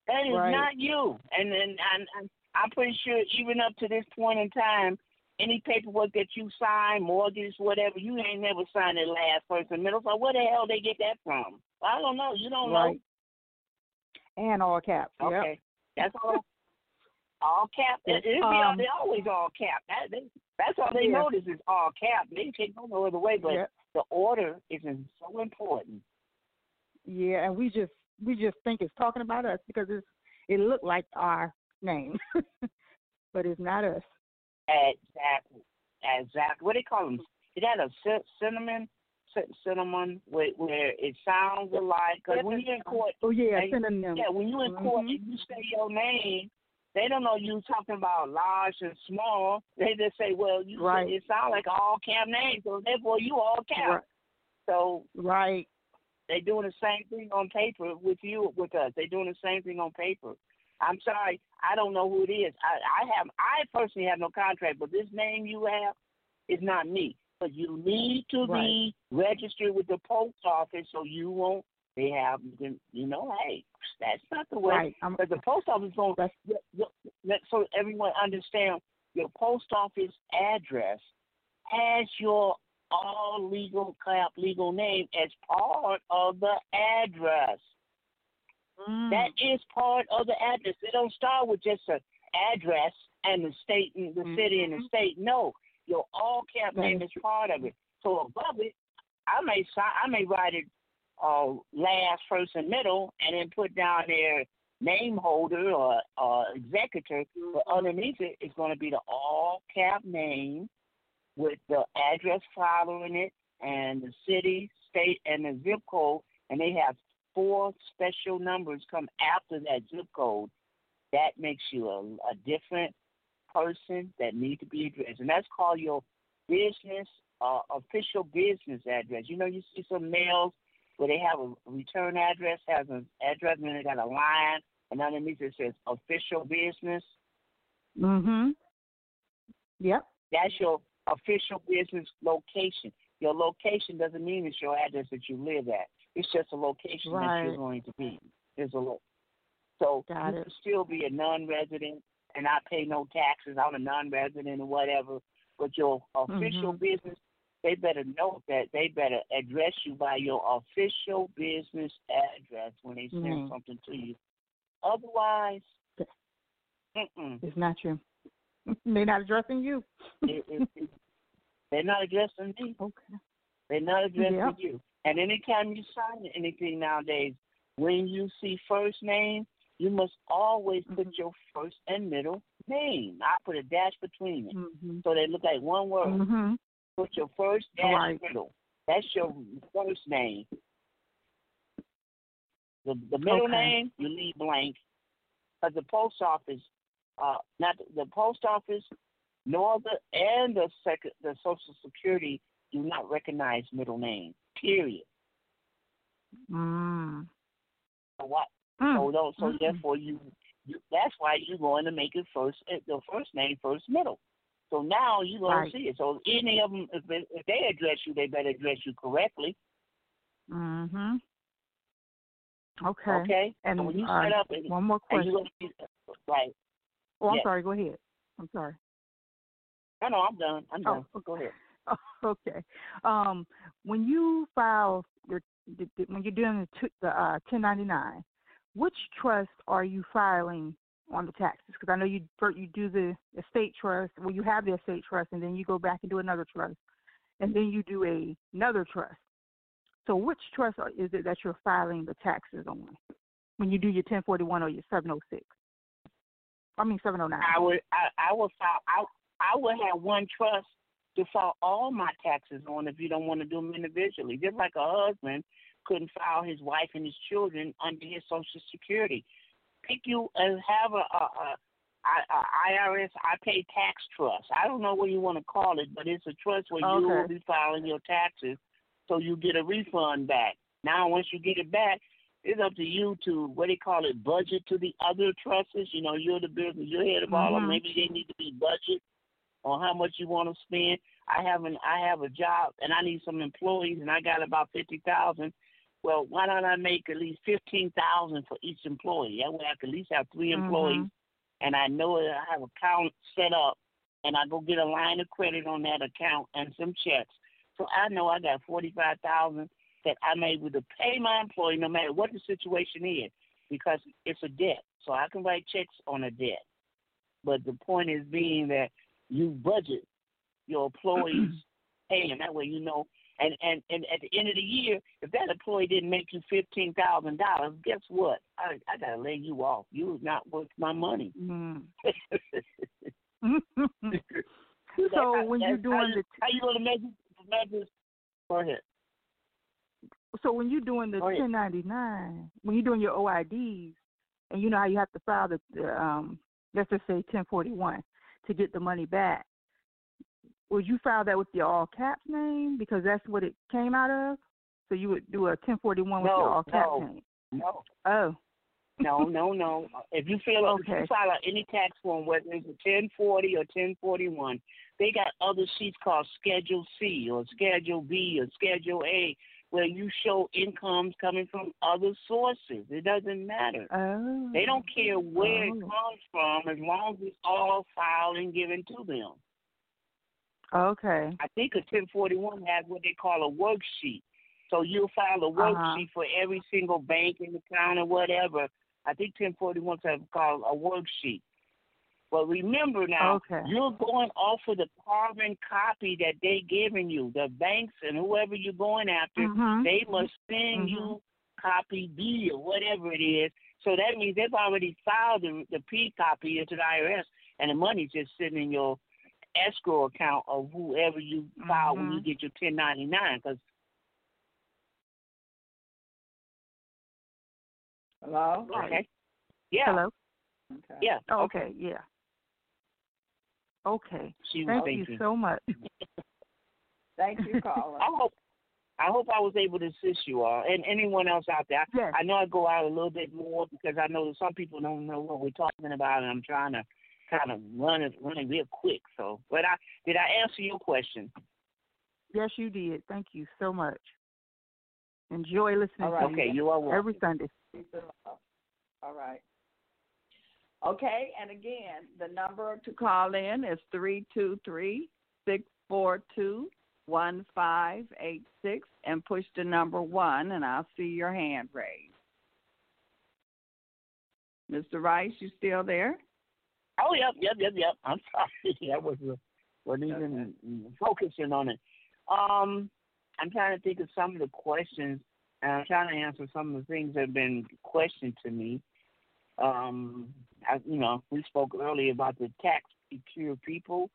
That is Right. not you. And and and I'm pretty sure even up to this point in time, any paperwork that you sign, mortgage, whatever, you ain't never signed that last person middle. So where the hell they get that from? I don't know. You don't Right. And all caps. know. Yep. Okay. That's all. All cap. It, it, Um, they always all cap. That, they, that's all they Yeah. notice is all cap. They can't go no other way. But Yep. the order is so important. Yeah, and we just we just think it's talking about us because it's it looked like our name, (laughs) but it's not us. Exactly. Exactly. What do they call them? Is that a cinnamon? Cin- Cinnamon, where, where it sounds alike. Because when you're in court, Oh yeah, Hey, synonym. yeah, when you're in court Mhm. and you say your name, they don't know you talking about large and small. They just say, well, you Right. it sounds like all cap name, so therefore you all cap. Right. So Right. they doing the same thing on paper with you with us. They doing the same thing on paper. I'm sorry, I don't know who it is. I, I have I personally have no contract, but this name you have is not me. But you need to be registered with the post office so you won't they have you know, hey, that's not the way Right. I'm, because the post office going so everyone understand your post office address has your all legal cap legal name as part of the address. Mm, That is part of the address. It don't start with just a address and the state and the city and the state. No, your all cap name is part of it. So above it, I may I may write it uh, last, first, and middle, and then put down their name holder or uh, executor, but underneath it is going to be the all cap name with the address following it and the city, state, and the zip code, and they have four special numbers come after that zip code. That makes you a, a different person that needs to be addressed, and that's called your business uh, official business address. You know, you see some mails where they have a return address, has an address, and then they got a line, and underneath it says official business. Mm Mhm. Yep. That's your official business location. Your location doesn't mean it's your address that you live at. It's just a location that you're going to be. There's a lo- so Got you it. can still be a non-resident and not pay no taxes. I'm a non-resident or whatever. But your official Mhm. business, they better know that they better address you by your official business address when they send Mhm. something to you. Otherwise, mm-mm, It's not true. (laughs) They're not addressing you. it, it, it, they're not addressing me. (laughs) Okay. They're not addressing Yep. you. And anytime you sign anything nowadays, when you see first name, you must always put Mhm. your first and middle name. I put a dash between it. Mhm. So they look like one word. Mhm. Put your first dash Right. middle. That's your first name. The the middle Okay. name you leave blank. Because the post office, uh, not the post office, nor the and the second the Social Security do not recognize middle name. Period. Mm. So what? Mm. So don't, so Mm. therefore you, you that's why you're going to make it first eh, the first name first middle. So now you're going Right. to see it. So any of them, if they, if they address you, they better address you correctly. Mhm. Okay. Okay. And so when you uh, set up and, one more question. be right. Oh, I'm yes. sorry. Go ahead. I'm sorry. No, no, I'm done. I'm done. Oh, Go ahead. (laughs) okay. Um, when you file your when you're doing the, uh, 1099, which trust are you filing on the taxes? Because I know you you do the estate trust. Well, you have the estate trust, and then you go back and do another trust, and then you do a, another trust. So, which trust is it that you're filing the taxes on when you do your 1041 or your 706? I mean 709. I would I, I would file I I would have one trust to file all my taxes on if you don't want to do them individually. Just like a husband couldn't file his wife and his children under his Social Security. Pick you and have a, a, IRS I pay tax trust. I don't know what you want to call it, but it's a trust where you will be filing your taxes so you get a refund back. Now once you get it back, it's up to you to what they call it, budget to the other trusts. You know, you're the business, you're head of all of them. Mm-hmm. Maybe they need to be budget on how much you want to spend. I have an I have a job and I need some employees and I got about fifty thousand. Well, why don't I make at least fifteen thousand for each employee? That way I can at least have 3 Mhm. employees and I know that I have an account set up and I go get a line of credit on that account and some checks. So I know I got forty five thousand that I'm able to pay my employee no matter what the situation is because it's a debt. So I can write checks on a debt. But the point is being that you budget your employees (clears throat) paying. That way you know and, and, and at the end of the year, if that employee didn't make you fifteen thousand dollars, guess what? I I gotta lay you off. You're not worth my money. Mm. (laughs) (laughs) So so when you're doing you, the how you gonna make this? Go ahead. so when you're doing the Go ahead. 1099, when you're doing your OIDs, and you know how you have to file the, the um, let's just say 1041 to get the money back. Would you file that with your all caps name because that's what it came out of? So you would do a 1041 with No, your all caps no. name. No, Oh, no, no, no. If you feel if you file out any tax form, whether it's a ten forty or ten forty one, they got other sheets called Schedule C or Schedule B or Schedule A where you show incomes coming from other sources. It doesn't matter. oh. They don't care where it Oh. comes from as long as it's all filed and given to them. Okay. I think a 1041 has what they call a worksheet. So you'll file a Uh-huh. worksheet for every single bank in the town or whatever. I think 1041s have called a worksheet. But remember now, Okay. you're going off of the carbon copy that they giving you. The banks and whoever you're going after, Mhm. they must send Mhm. you copy B or whatever it is, So that means they've already filed the, the P copy into the IRS, and the money's just sitting in your escrow account of whoever you file when you Mhm. get your 1099. Because Hello. okay, yeah, Hello. Okay. yeah, Oh, okay. Yeah. Okay. She was Thank you so much. (laughs) Thank you, caller. I hope I hope I was able to assist you all and anyone else out there. Yes. I know I go out a little bit more because I know that some people don't know what we're talking about, and I'm trying to kind of run it run it real quick. So, but I did I answer your question? Yes, you did. Thank you so much. Enjoy listening All right. to Okay, you you are welcome. every Sunday. All right. Okay, and again, the number to call in is three two three six four two one five eight six, and push the number one, and I'll see your hand raised. Mr. Rice, you still there? Oh, yep, yep, yep, yep. I'm sorry, (laughs) I was wasn't even focusing on it. Um, I'm trying to think of some of the questions, and I'm trying to answer some of the things that have been questioned to me. Um, I, you know, we spoke earlier about the tax secure people.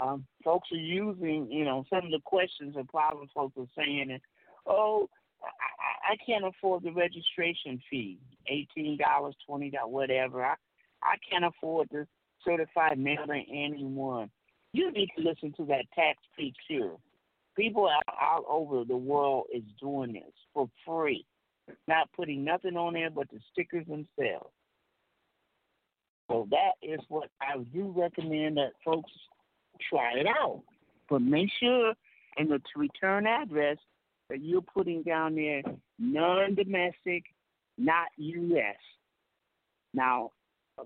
Um, folks are using, you know, some of the questions and problems folks are saying, is, oh, I, I can't afford the registration fee, eighteen dollars, twenty dollars, whatever. I I can't afford the certified mailing anyone. You need to listen to that tax free cure. People all over the world is doing this for free, not putting nothing on there but the stickers themselves. So that is what I do recommend that folks try it out. But make sure in the return address that you're putting down there non-domestic, not U.S. Now,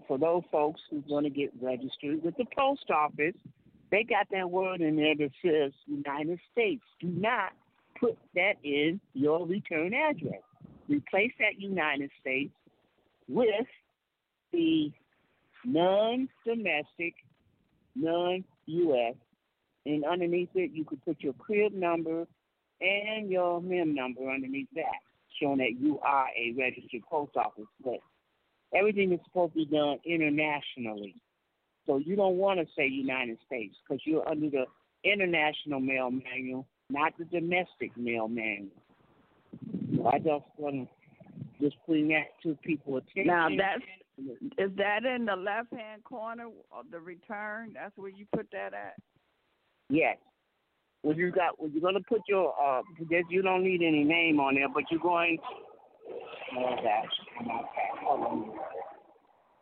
for those folks who want to get registered with the post office, they got that word in there that says United States. Do not put that in your return address. Replace that United States with the non-domestic, non-U.S. And underneath it, you could put your CRID number and your MID number underneath that, showing that you are a registered post office. But everything is supposed to be done internationally. So you don't want to say United States because you're under the international mail manual, not the domestic mail manual. So I just want to just bring that to people's attention. Now that's is that in the left hand corner of the return? That's where you put that at. Yes. When you got when you're gonna put your uh you don't need any name on there, but you're going oh gosh.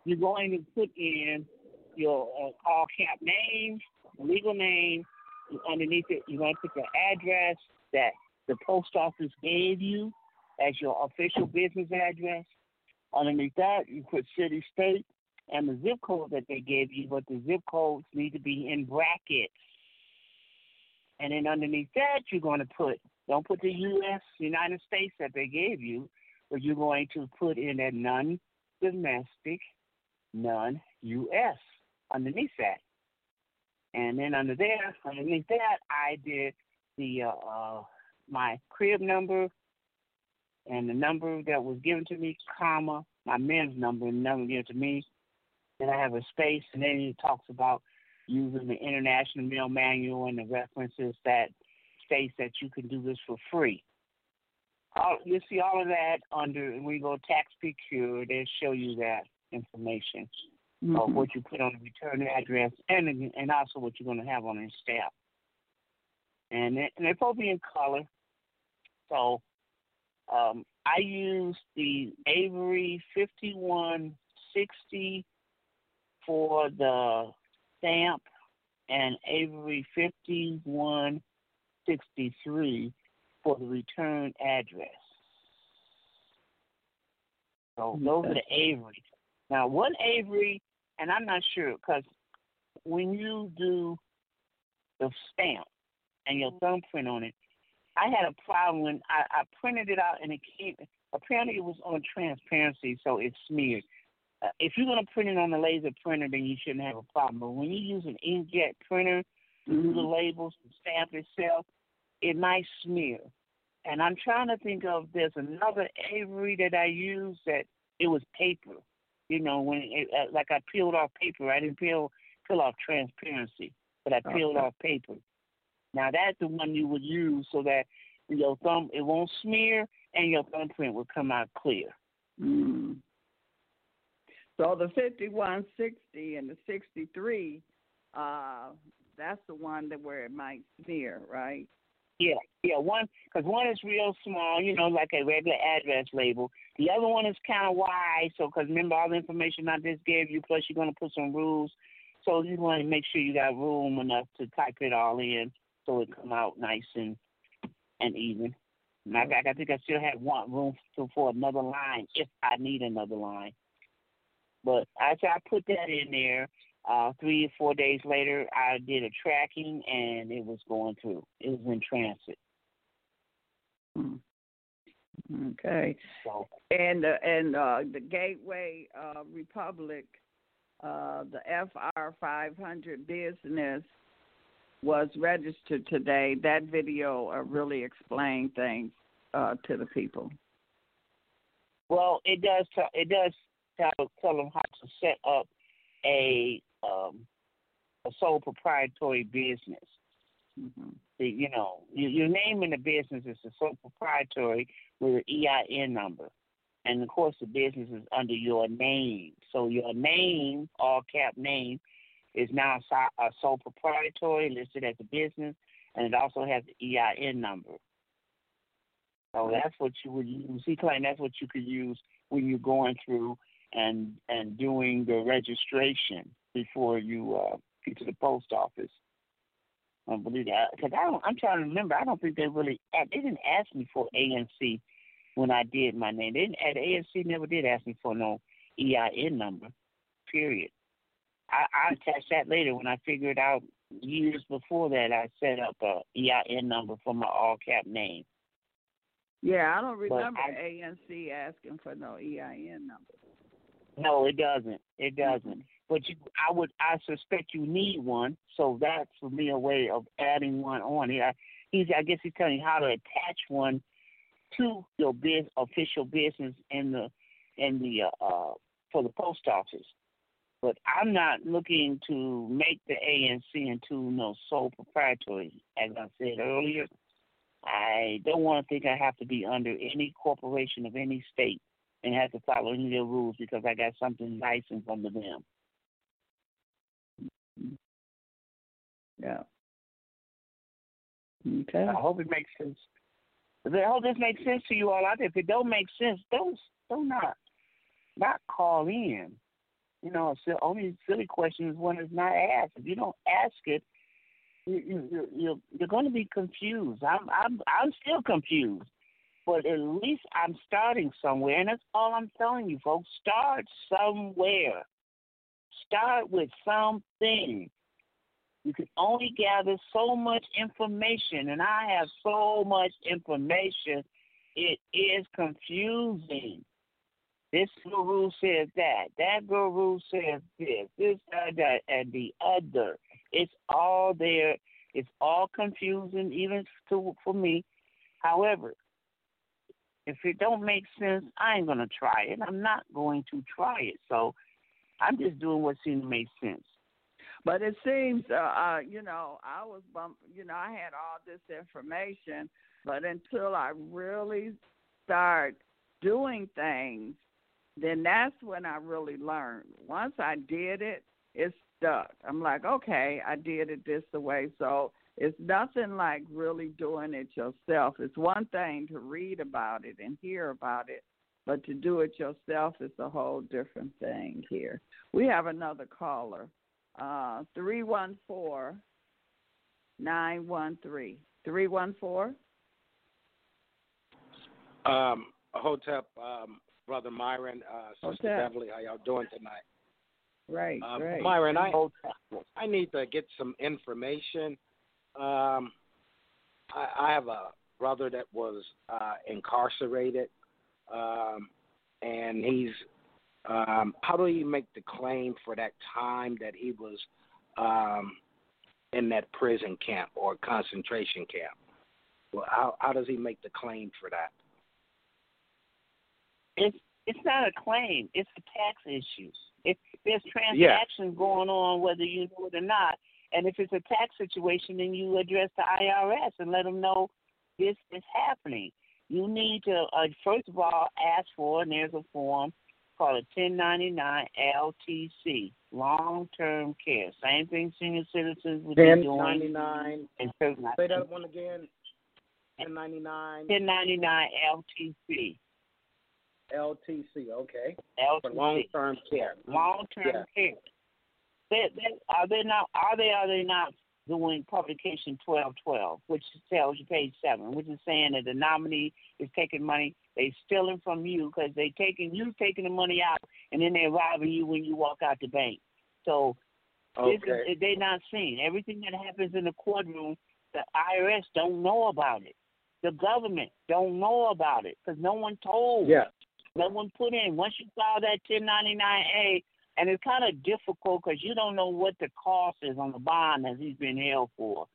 You're going to put in your uh, all cap name, legal name, underneath it you're gonna put your address that the post office gave you as your official business address. Underneath that you put city, state, and the zip code that they gave you, but the zip codes need to be in brackets. And then underneath that, you're going to put, don't put the U.S., United States that they gave you, but you're going to put in a non domestic, non U.S. underneath that. And then under there, underneath that, I did the uh, uh, my CRID number and the number that was given to me, comma, my men's number and the number given to me. Then I have a space, and then it talks about using the International Mail Manual and the references that states that you can do this for free. All, you see all of that under when you go tax secure, they show you that information of mm-hmm. what you put on the return address and and also what you're going to have on your stamp. And they, and they're be in color. So um, I use the Avery 5160 for the stamp and Avery 5163 for the return address. So those are the Avery. Now, one Avery, and I'm not sure because when you do the stamp and your thumbprint on it, I had a problem when I, I printed it out and it came. Apparently, it was on transparency, so it smeared. Uh, if you're going to print it on a laser printer, then you shouldn't have a problem. But when you use an inkjet printer to do the labels, the stamp itself, it might smear. And I'm trying to think of there's another Avery that I use that it was paper. You know, when it, uh, like I peeled off paper, I didn't peel peel off transparency, but I peeled Okay. off paper. Now that's the one you would use so that your thumb it won't smear and your thumbprint will come out clear. Mm. So the fifty-one sixty and the sixty-three, uh, that's the one that where it might smear, right? Yeah, yeah. One because one is real small, you know, like a regular address label. The other one is kind of wide, so because remember all the information I just gave you. Plus, you're gonna put some rules, so you want to make sure you got room enough to type it all in, so it come out nice and and even. And I, I think I still have one room for, for another line if I need another line. But I I put that in there. Uh, three or four days later, I did a tracking and it was going through. It was in transit. Hmm. Okay. So And uh, and uh, the Gateway uh, Republic, uh, the FR five hundred business was registered today. That video uh, really explained things uh, to the people. Well, it does. Tell, it does tell, tell them how to set up a um, a sole proprietary business. hmm The- You know, your, your name in the business is a sole proprietary with an EIN number, and of course the business is under your name. So your name, all cap name, is now a sole proprietary listed as a business, and it also has the EIN number. So that's what you would use. He claimed that's what you could use when you're going through and and doing the registration before you uh, get to the post office. I believe that because I don't. I'm trying to remember. I don't think they really. They didn't ask me for ANC when I did my name. They didn't. At ANC never did ask me for no EIN number. Period. I, I attached that later when I figured out years before that I set up a EIN number for my all cap name. Yeah, I don't remember I- ANC asking for no EIN number. No, it doesn't. It doesn't. But you, I would, I suspect you need one. So that's for me a way of adding one on. I, he's, I guess he's telling you how to attach one to your biz, official business in the, in the, uh, uh, for the post office. But I'm not looking to make the ANC into no sole proprietary. As I said earlier, I don't want to think I have to be under any corporation of any state and have to follow any of their rules because I got something licensed under them. Yeah. Okay. I hope it makes sense. I hope this makes sense to you all out there. If it don't make sense, don't don't not not call in. You know, only silly question is one is not asked. If you don't ask it, you you you're, you're going to be confused. I'm I'm I'm still confused, but at least I'm starting somewhere, and that's all I'm telling you, folks. Start somewhere. Start with something. You can only gather so much information, and I have so much information. It is confusing. This guru says that. That guru says this. This, that, that, and the other. It's all there. It's all confusing, even to, for me. However, if it don't make sense, I ain't gonna try it. I'm not going to try it. So I'm just doing what seems to make sense. But it seems, uh, uh, you know, I was bump, you know, I had all this information, but until I really start doing things, then that's when I really learned. Once I did it, it stuck. I'm like, okay, I did it this way. So it's nothing like really doing it yourself. It's one thing to read about it and hear about it, but to do it yourself is a whole different thing here. We have another caller. Uh, 314 913. 314? Um, Hotep, um, brother Myron, uh, sister. Beverly, how y'all doing tonight? Right, Um, right. Myron, I I need to get some information. Um, I, I have a brother that was uh, incarcerated, um, and he's. Um, how do you make the claim for that time that he was um, in that prison camp or concentration camp? Well, how how does he make the claim for that? It's It's not a claim. It's a tax issue. If there's transactions going on, whether you know it or not, and if it's a tax situation, then you address the IRS and let them know this is happening. You need to uh, first of all ask for, and there's a form called a 1099 LTC, long term care. Same thing senior citizens would be doing. 1099. Say that one again. 1099. 1099 LTC. LTC, okay. LTC. For long term care. Long term Yeah. care. They, they, are they not? Are they? Are they not doing publication twelve twelve, which tells you page seven, which is saying that the nominee is taking money, they stealing from you because they taking you taking the money out, and then they robbing you when you walk out the bank. So this Okay. is, they not seeing everything that happens in the courtroom. The IRS don't know about it. The government don't know about it because no one told. Yeah. No one put in. Once you file that 1099A, and it's kind of difficult because you don't know what the cost is on the bond that he's been held for.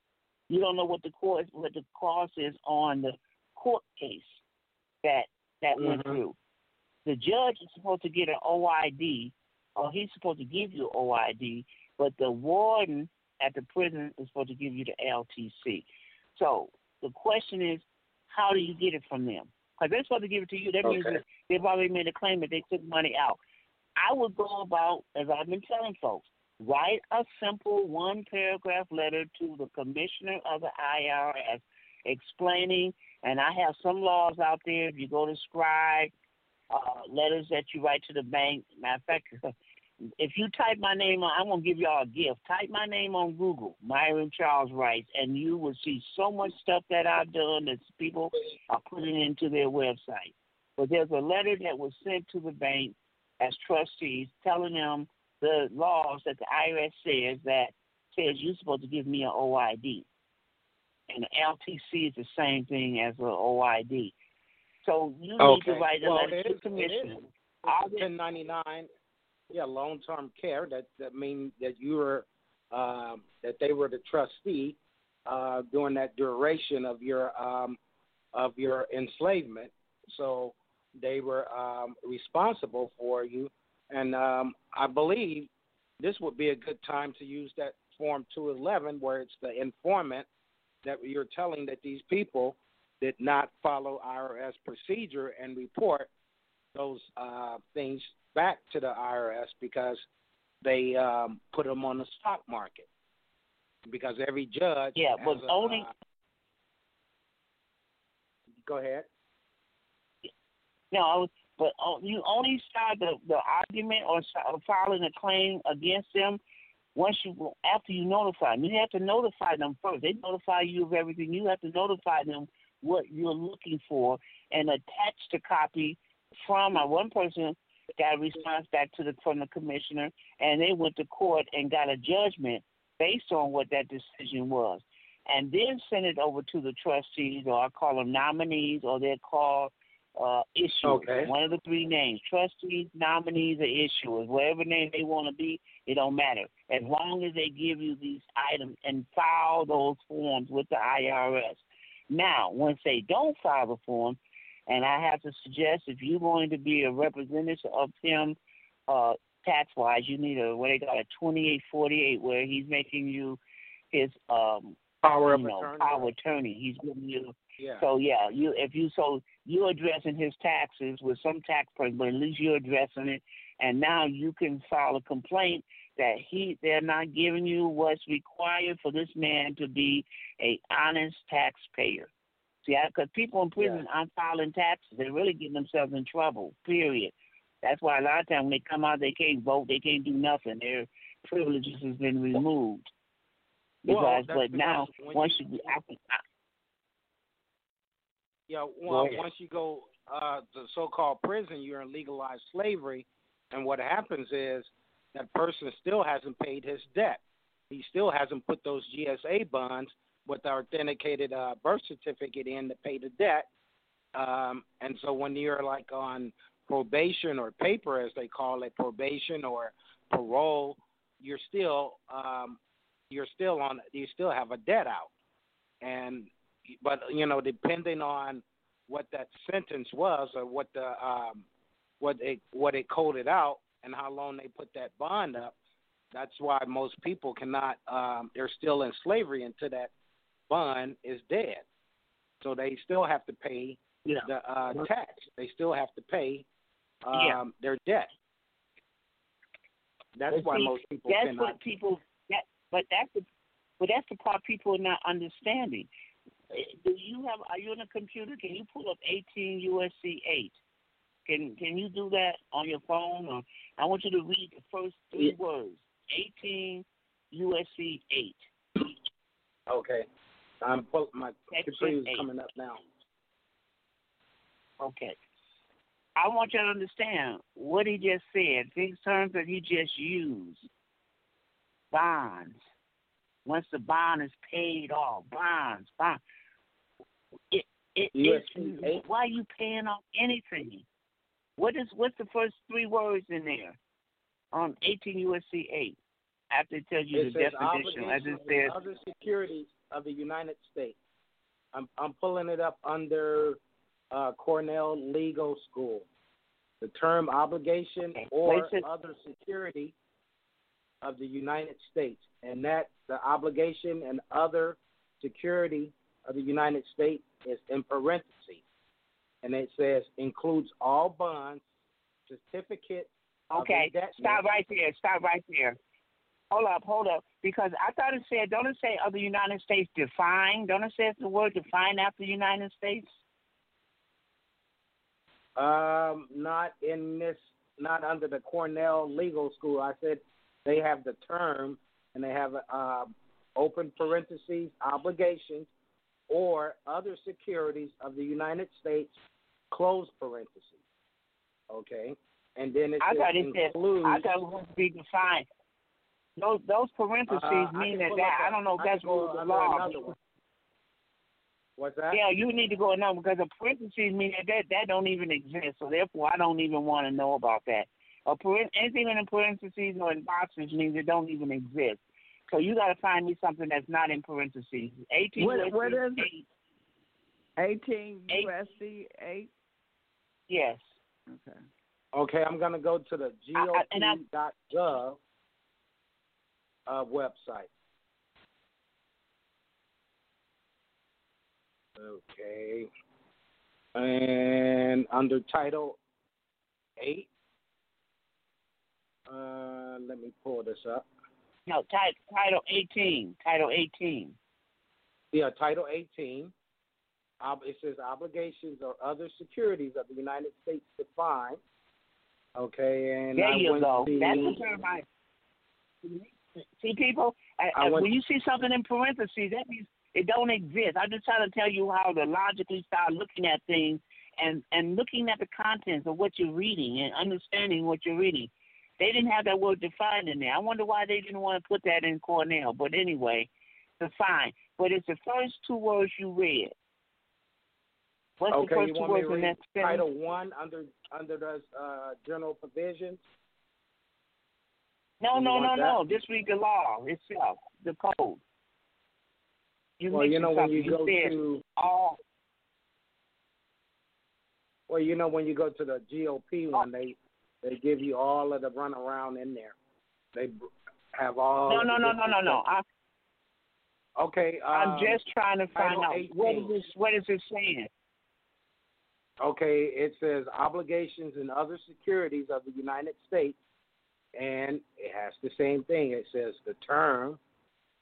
You don't know what the cost what the cost is on the court case that that went Mhm. through. The judge is supposed to get an OID, or he's supposed to give you OID, but the warden at the prison is supposed to give you the LTC. So the question is, how do you get it from them? Because they're supposed to give it to you. That means Okay. that they've already made a claim that they took money out. I would go about, as I've been telling folks, write a simple one paragraph letter to the commissioner of the IRS explaining, and I have some laws out there. If you go to Scribd, uh, letters that you write to the bank, matter of fact, (laughs) if you type my name on, I'm gonna give y'all a gift. Type my name on Google, Myron Charles Rice, and you will see so much stuff that I've done that people are putting into their website. But there's a letter that was sent to the bank as trustees telling them the laws that the IRS says that says you're supposed to give me an OID. And the LTC is the same thing as an OID. So you need to write a Well, letter to the commissioner. is. All 1099. Yeah, long term care. That that means that you were um, that they were the trustee uh, during that duration of your um, of your enslavement. So they were um, responsible for you, and um, I believe this would be a good time to use that form 211, where it's the informant that you're telling that these people did not follow IRS procedure and report those uh, things back to the IRS because they um, put them on the stock market. Because every judge, Yeah, a, only- uh, go ahead. No, but uh, you only start the, the argument or or filing a claim against them once you after you notify them. You have to notify them first. They notify you of everything. You have to notify them what you're looking for and attach the copy from uh, one person got a response back to the from the commissioner and they went to court and got a judgment based on what that decision was. And then send it over to the trustees or I call them nominees or they're called uh, issuers. Okay. One of the three names: trustees, nominees, or issuers. Whatever name they want to be, it don't matter. As long as they give you these items and file those forms with the IRS. Now, once they don't file the form, and I have to suggest if you're going to be a representative of him, uh, tax wise, you need a what they call a 2848, where he's making you his um Power of you know, attorney. power attorney. He's giving you Yeah. so yeah, you if you so you're addressing his taxes with some tax person, but at least you're addressing it, and now you can file a complaint that he they're not giving you what's required for this man to be a honest taxpayer. See, because people in prison aren't filing taxes, they're really getting themselves in trouble. Period. That's why a lot of times when they come out, they can't vote, they can't do nothing. Their privileges has been removed. Well, Because, that's but now once you- you, I, Yeah, once you go uh, to so-called prison, you're in legalized slavery, and what happens is that person still hasn't paid his debt. He still hasn't put those GSA bonds with the authenticated uh, birth certificate in to pay the debt. Um, and so when you're like on probation or paper, as they call it, probation or parole, you're still um, you're still on you still have a debt out, and but you know depending on what that sentence was or what the um, what they what it coded out and how long they put that bond up. That's why most people cannot. Um, they're still in slavery until that bond is dead. So they still have to pay Yeah. the uh, tax. They still have to pay um, Yeah. their debt. That's But why see, most people that's cannot. what people that but that's the but that's the part people are not understanding. Do you have are you on a computer? Can you pull up eighteen USC eight? Can can you do that on your phone or I want you to read the first three Yeah. words. Eighteen USC eight. Okay, I'm pull, my computer is coming up now. Okay. I want you to understand what he just said, these terms that he just used. Bonds. Once the bond is paid off, bonds, bonds. It, it, eight? why are you paying off anything? What is what's the first three words in there on 18 USC 8 after it tells you It the definition? As it says, other securities of the United States. I'm I'm pulling it up under uh, Cornell Legal School. The term obligation or other security of the United States, and that the obligation and other security of the United States is in parentheses, and it says includes all bonds, certificates. Okay, stop right there. Stop right there. Hold up, hold up. Because I thought it said, don't it say other United States defined? Don't it say it's the word defined after the United States? Um, not in this, not under the Cornell Legal School. I said they have the term and they have uh, open parentheses obligations or other securities of the United States close parentheses. Okay, and then it I thought it said. I thought it was going to be defined. Those those parentheses uh, mean that, that I don't know if that's rules of under law. What's that? Yeah, you need to go another because the parentheses mean that, that that don't even exist. So therefore, I don't even want to know about that. A parent, anything in parentheses or in boxes means it don't even exist. So you got to find me something that's not in parentheses. Eighteen. What- USC what is it? eight, 18 USC 8. Yes. Okay. Okay, I'm going to go to the I- I- and I- GOP.gov uh, website. Okay. And under Title 8, uh, let me pull this up. No, title, title 18. Title 18. Yeah, Title 18. Ob- it says obligations or other securities of the United States defined. Okay, and there I you go. to- That's the term I. See, people, I, I I- went- when you see something in parentheses, that means it don't exist. I'm just trying to tell you how to logically start looking at things and and looking at the contents of what you're reading and understanding what you're reading. They didn't have that word defined in there. I wonder why they didn't want to put that in Cornell. But anyway, define. But it's the first two words you read. What's okay, the first you two me words in that sentence? Title One under under the uh, general provisions? No, You no, no, want no. Just read the law itself, the code. You well, you know when something. you go to all. well, you know when you go to the GOP one, they they give you all of the runaround in there. They have all. No, no, no, no, no, no. I, Okay, I'm um, just trying to find out what is this. What is it saying? Okay, it says obligations and other securities of the United States, and it has the same thing. It says the term,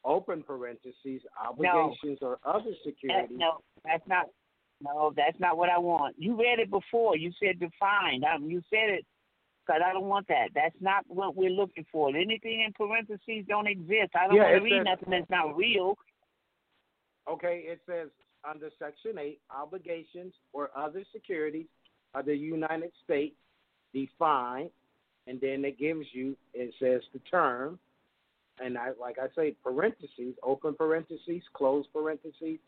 open parentheses, obligations or other That, securities. no, that's not. No, that's not what I want. You read it before. You said defined. Um, you said it because I don't want that. That's not what we're looking for. Anything in parentheses don't exist. I don't Yeah, want to read says- nothing that's not real. Okay, it says under Section 8, obligations or other securities of the United States defined, and then it gives you, it says the term, and I like I say, parentheses, open parentheses, close parentheses,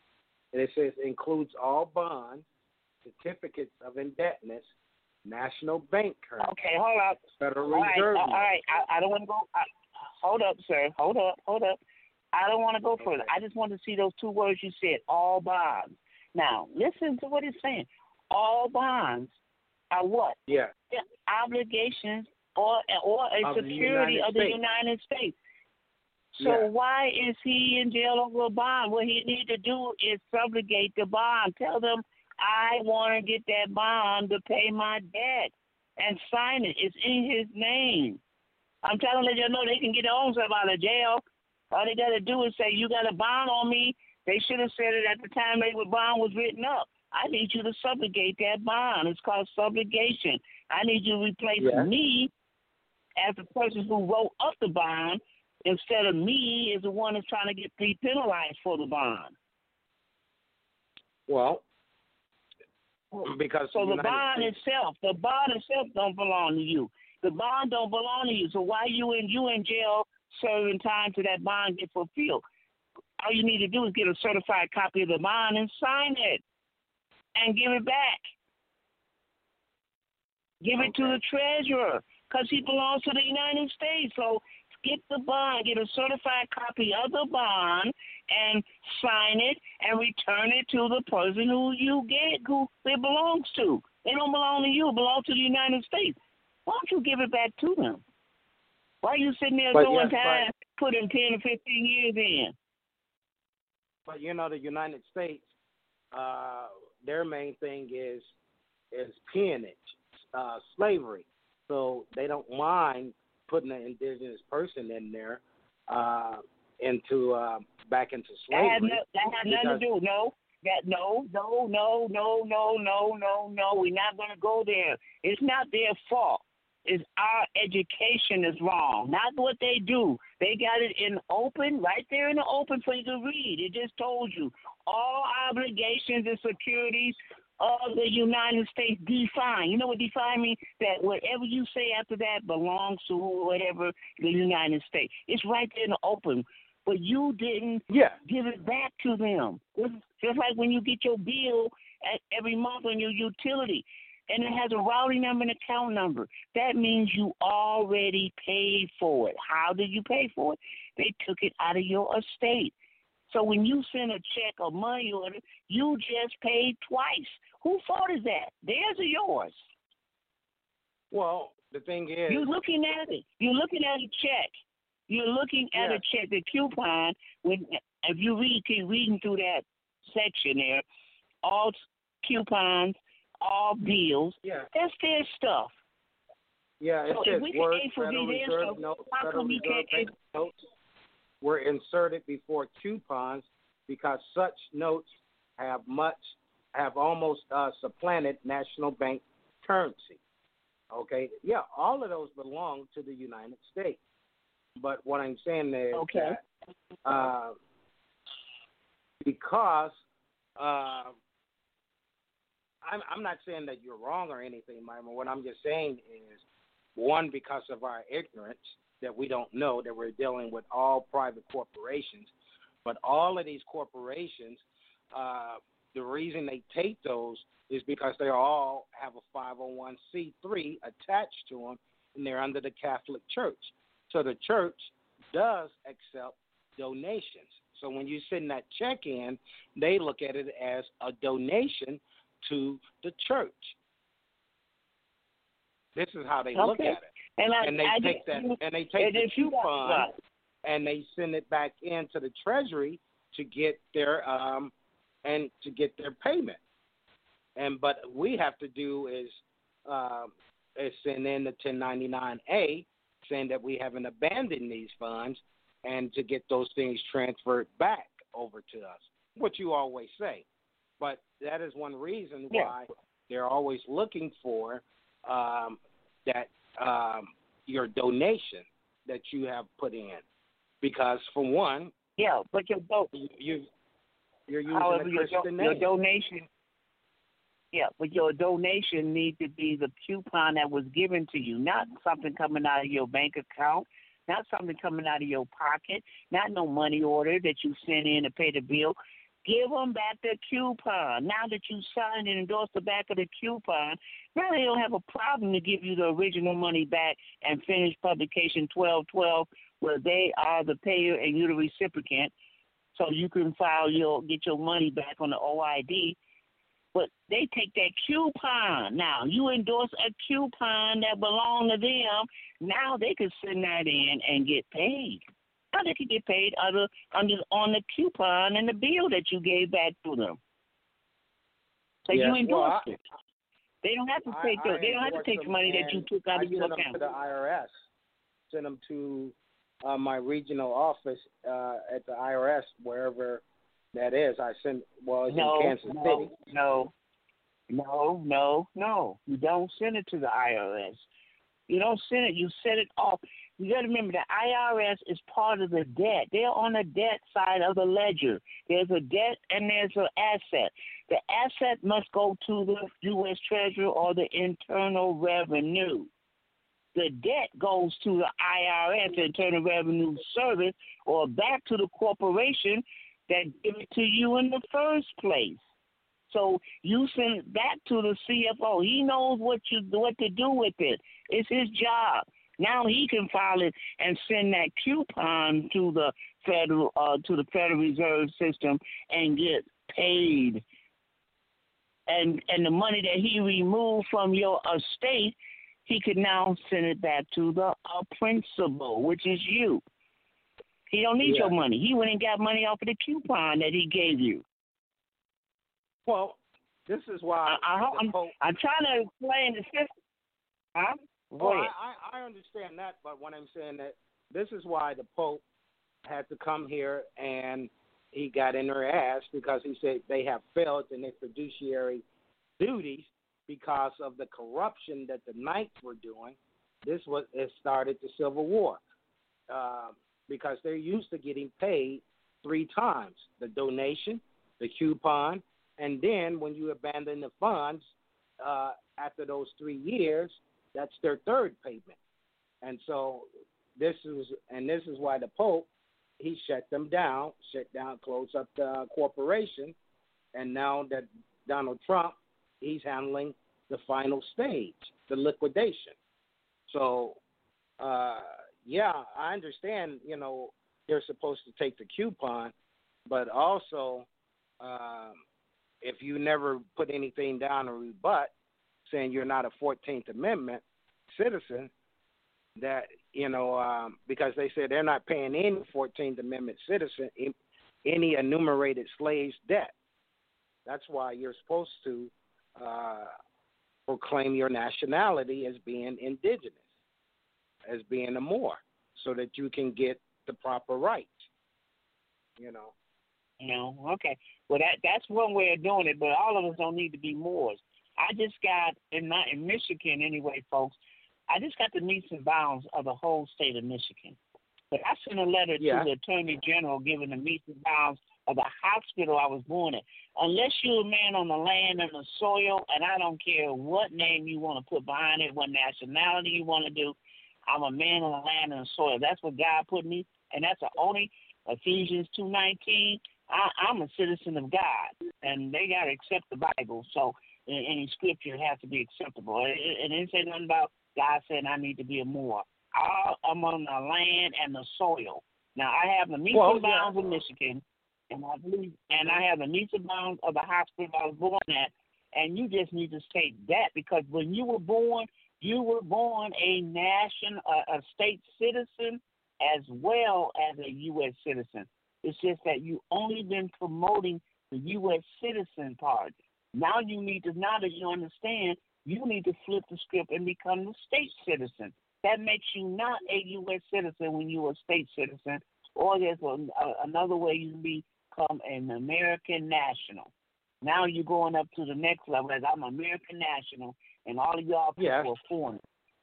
and it says includes all bonds, certificates of indebtedness, national bank currency, Okay, hold up. Federal All right, Reserve. all notes. right. I, I don't want to go. I, hold up, sir. Hold up. Hold up. I don't want to go further. I just want to see those two words you said, all bonds. Now, listen to what it's saying. All bonds are what? Yeah. The obligations or or a Of security United of the States. United States. So Yeah. why is he in jail over a bond? What he need to do is subrogate the bond. Tell them I want to get that bond to pay my debt and sign it. It's in his name. I'm trying to let you know they can get their own self out of jail. All they got to do is say you got a bond on me. They should have said it at the time they the bond was written up. I need you to subrogate that bond. It's called subrogation. I need you to replace Yeah. me as the person who wrote up the bond instead of me as the one that's trying to get pre penalized for the bond. Well, because So the United bond States, itself, the bond itself don't belong to you. The bond don't belong to you. So why you in you in jail serving time till that bond get fulfilled? All you need to do is get a certified copy of the bond and sign it and give it back. Give it to the treasurer because he belongs to the United States. So get the bond, get a certified copy of the bond, and sign it and return it to the person who you get who it belongs to. It don't belong to you; it belongs to the United States. Why don't you give it back to them? Why are you sitting there But throwing yes, but- time, putting ten or fifteen years in? but you know the United States, uh, their main thing is is peonage, uh, slavery. So they don't mind putting an indigenous person in there uh, into uh, back into That slavery. had, no, that had nothing to do. No, that no, no, no, no, no, no, no, no. We're not going to go there. It's not their fault. It's our education is wrong, not what they do. They got it in open, right there in the open for you to read. It just told you all obligations and securities of the United States define. You know what define means? That whatever you say after that belongs to whatever the United States. It's right there in the open. But you didn't Yeah. give it back to them. It's just like when you get your bill every month on your utility, and it has a routing number and account number. That means you already paid for it. How did you pay for it? They took it out of your estate. So when you send a check or money order, you just paid twice. Whose fault is that? Theirs or yours? Well, the thing is, You're looking at it. You're looking at a check. You're looking at Yeah. a check, the coupon. When if you read, keep reading through that section there, all coupons, all bills. yeah, That's their stuff. yeah, it So if we can word A for Federal B Reserve so notes, how Federal come Reserve can't notes were inserted before coupons because such notes have much have almost uh, supplanted national bank currency. Okay, yeah, all of those belong to the United States. But what I'm saying is Okay. that uh, because uh, I'm, I'm not saying that you're wrong or anything, Myron. What I'm just saying is, one, because of our ignorance that we don't know that we're dealing with all private corporations, but all of these corporations, uh, the reason they take those is because they all have a 501c3 attached to them, and they're under the Catholic Church. So the church does accept donations. So when you send that check in, they look at it as a donation to the church. This is how they look at it. And I, And they I take that and they take the if you got- coupon right. and they send it back into the treasury to get their um and to get their payment. And but we have to do is um is send in the 1099A saying that we haven't abandoned these funds and to get those things transferred back over to us. What you always say. But that is one reason Yeah. why they're always looking for um, that um, your donation that you have put in, because for one, yeah, but your do- you, you you're using however a your, do- Christian your name. donation. Yeah, but your donation needs to be the coupon that was given to you, not something coming out of your bank account, not something coming out of your pocket, not no money order that you sent in to pay the bill. Give them back the coupon. Now that you signed and endorsed the back of the coupon, now they don't have a problem to give you the original money back and finish publication 1212, where they are the payer and you're the recipient. So you can file your get your money back on the OID But they take that coupon. Now you endorse a coupon that belong to them. Now they can send that in and get paid. Now they can get paid under under on the coupon and the bill that you gave back to them. So you well, endorsed I- it. They don't have to take the, I they don't have to take the money that you took out I of your account. to the IRS. Sent them to uh, my regional office uh, at the IRS, wherever that is. I send. well, it's no, in Kansas no, City. no, no, no, no. You don't send it to the IRS. You don't send it. You set it off. You got to remember the IRS is part of the debt. They're on the debt side of the ledger. There's a debt and there's an asset. The asset must go to the U.S. Treasury or the Internal Revenue. The debt goes to the IRS, the Internal Revenue Service, or back to the corporation that give it to you in the first place. So you send it back to the CFO. He knows what you what to do with it. It's his job. Now he can file it and send that coupon to the federal uh, to the Federal Reserve System and get paid. And and the money that he removed from your estate, he could now send it back to the uh, principal, which is you. He don't need Yeah. your money. He went and got money off of the coupon that he gave you. Well, this is why I, I, I'm, Pope- I'm trying to explain the system. Huh? Well. I, I, I understand that, but what I'm saying that this is why the Pope had to come here and he got in her ass because he said they have failed in their fiduciary duties because of the corruption that the knights were doing. This was it started the Civil War uh, because they're used to getting paid three times: the donation, the coupon, and then when you abandon the funds uh, after those three years, that's their third payment. And so this is and this is why the Pope he shut them down, shut down, closed up the corporation, and now that Donald Trump he's handling the final stage, the liquidation. So uh yeah, I understand, you know, they're supposed to take the coupon, but also um if you never put anything down or rebut saying you're not a 14th Amendment citizen, that you know um, because they said they're not paying any 14th Amendment citizen any enumerated slaves debt. That's why you're supposed to uh, proclaim your nationality as being indigenous, as being a Moor, so that you can get the proper rights. You know. No, okay. Well, that that's one way of doing it, but all of us don't need to be Moors. I just got in my in Michigan anyway, folks. I just got the metes and bounds of the whole state of Michigan. But I sent a letter Yeah. to the Attorney General giving the metes and bounds of the hospital I was born in. Unless you're a man on the land and the soil, and I don't care what name you want to put behind it, what nationality you want to do, I'm a man on the land and the soil. That's what God put me, and that's the only Ephesians two nineteen. I, I'm a citizen of God, and they got to accept the Bible. So any scripture has to be acceptable. It, it, it didn't say nothing about God saying I need to be a Moor. I, I'm on the land and the soil. Now I have the metes Well, and bounds of Michigan, and I believe, and I have the metes and bounds of the hospital I was born at. And you just need to state that because when you were born, you were born a nation, a, a state citizen, as well as a U.S. citizen. It's just that you only been promoting the U.S. citizen part. Now you need to, now that you understand, you need to flip the script and become the state citizen. That makes you not a U.S. citizen when you're a state citizen, or there's a, a, another way you become an American national. Now you're going up to the next level as I'm American national, and all of y'all people Yes. are foreign.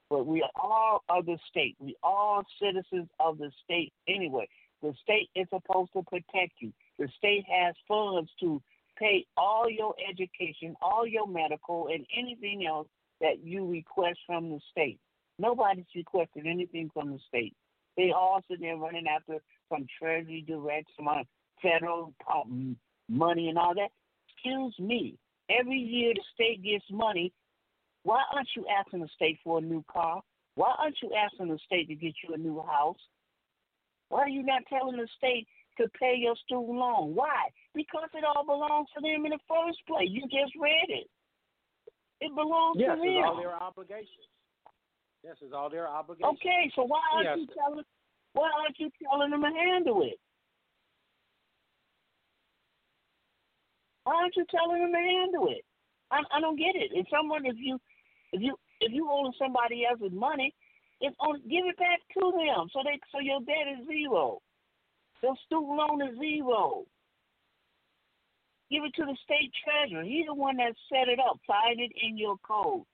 But we are all of the state. We all citizens of the state anyway. The state is supposed to protect you. The state has funds to pay all your education, all your medical, and anything else that you request from the state. Nobody's requested anything from the state. They all sitting there running after some treasury direct, some federal um, money and all that. Excuse me. Every year the state gets money. Why aren't you asking the state for a new car? Why aren't you asking the state to get you a new house? Why are you not telling the state to pay your student loan. Why? Because it all belongs to them in the first place. You just read it. It belongs Yes, to it's them. all their obligations. Yes, it's all their obligations. Okay, so why aren't Yes. you telling why aren't you telling them to handle it? Why aren't you telling them to handle it? I, I don't get it. If someone, if you, if you, if you owe somebody else's money, it's on, give it back to them so they, so your debt is zero. Your student loan is zero. Give it to the state treasurer. He's the one that set it up. Find it in your code.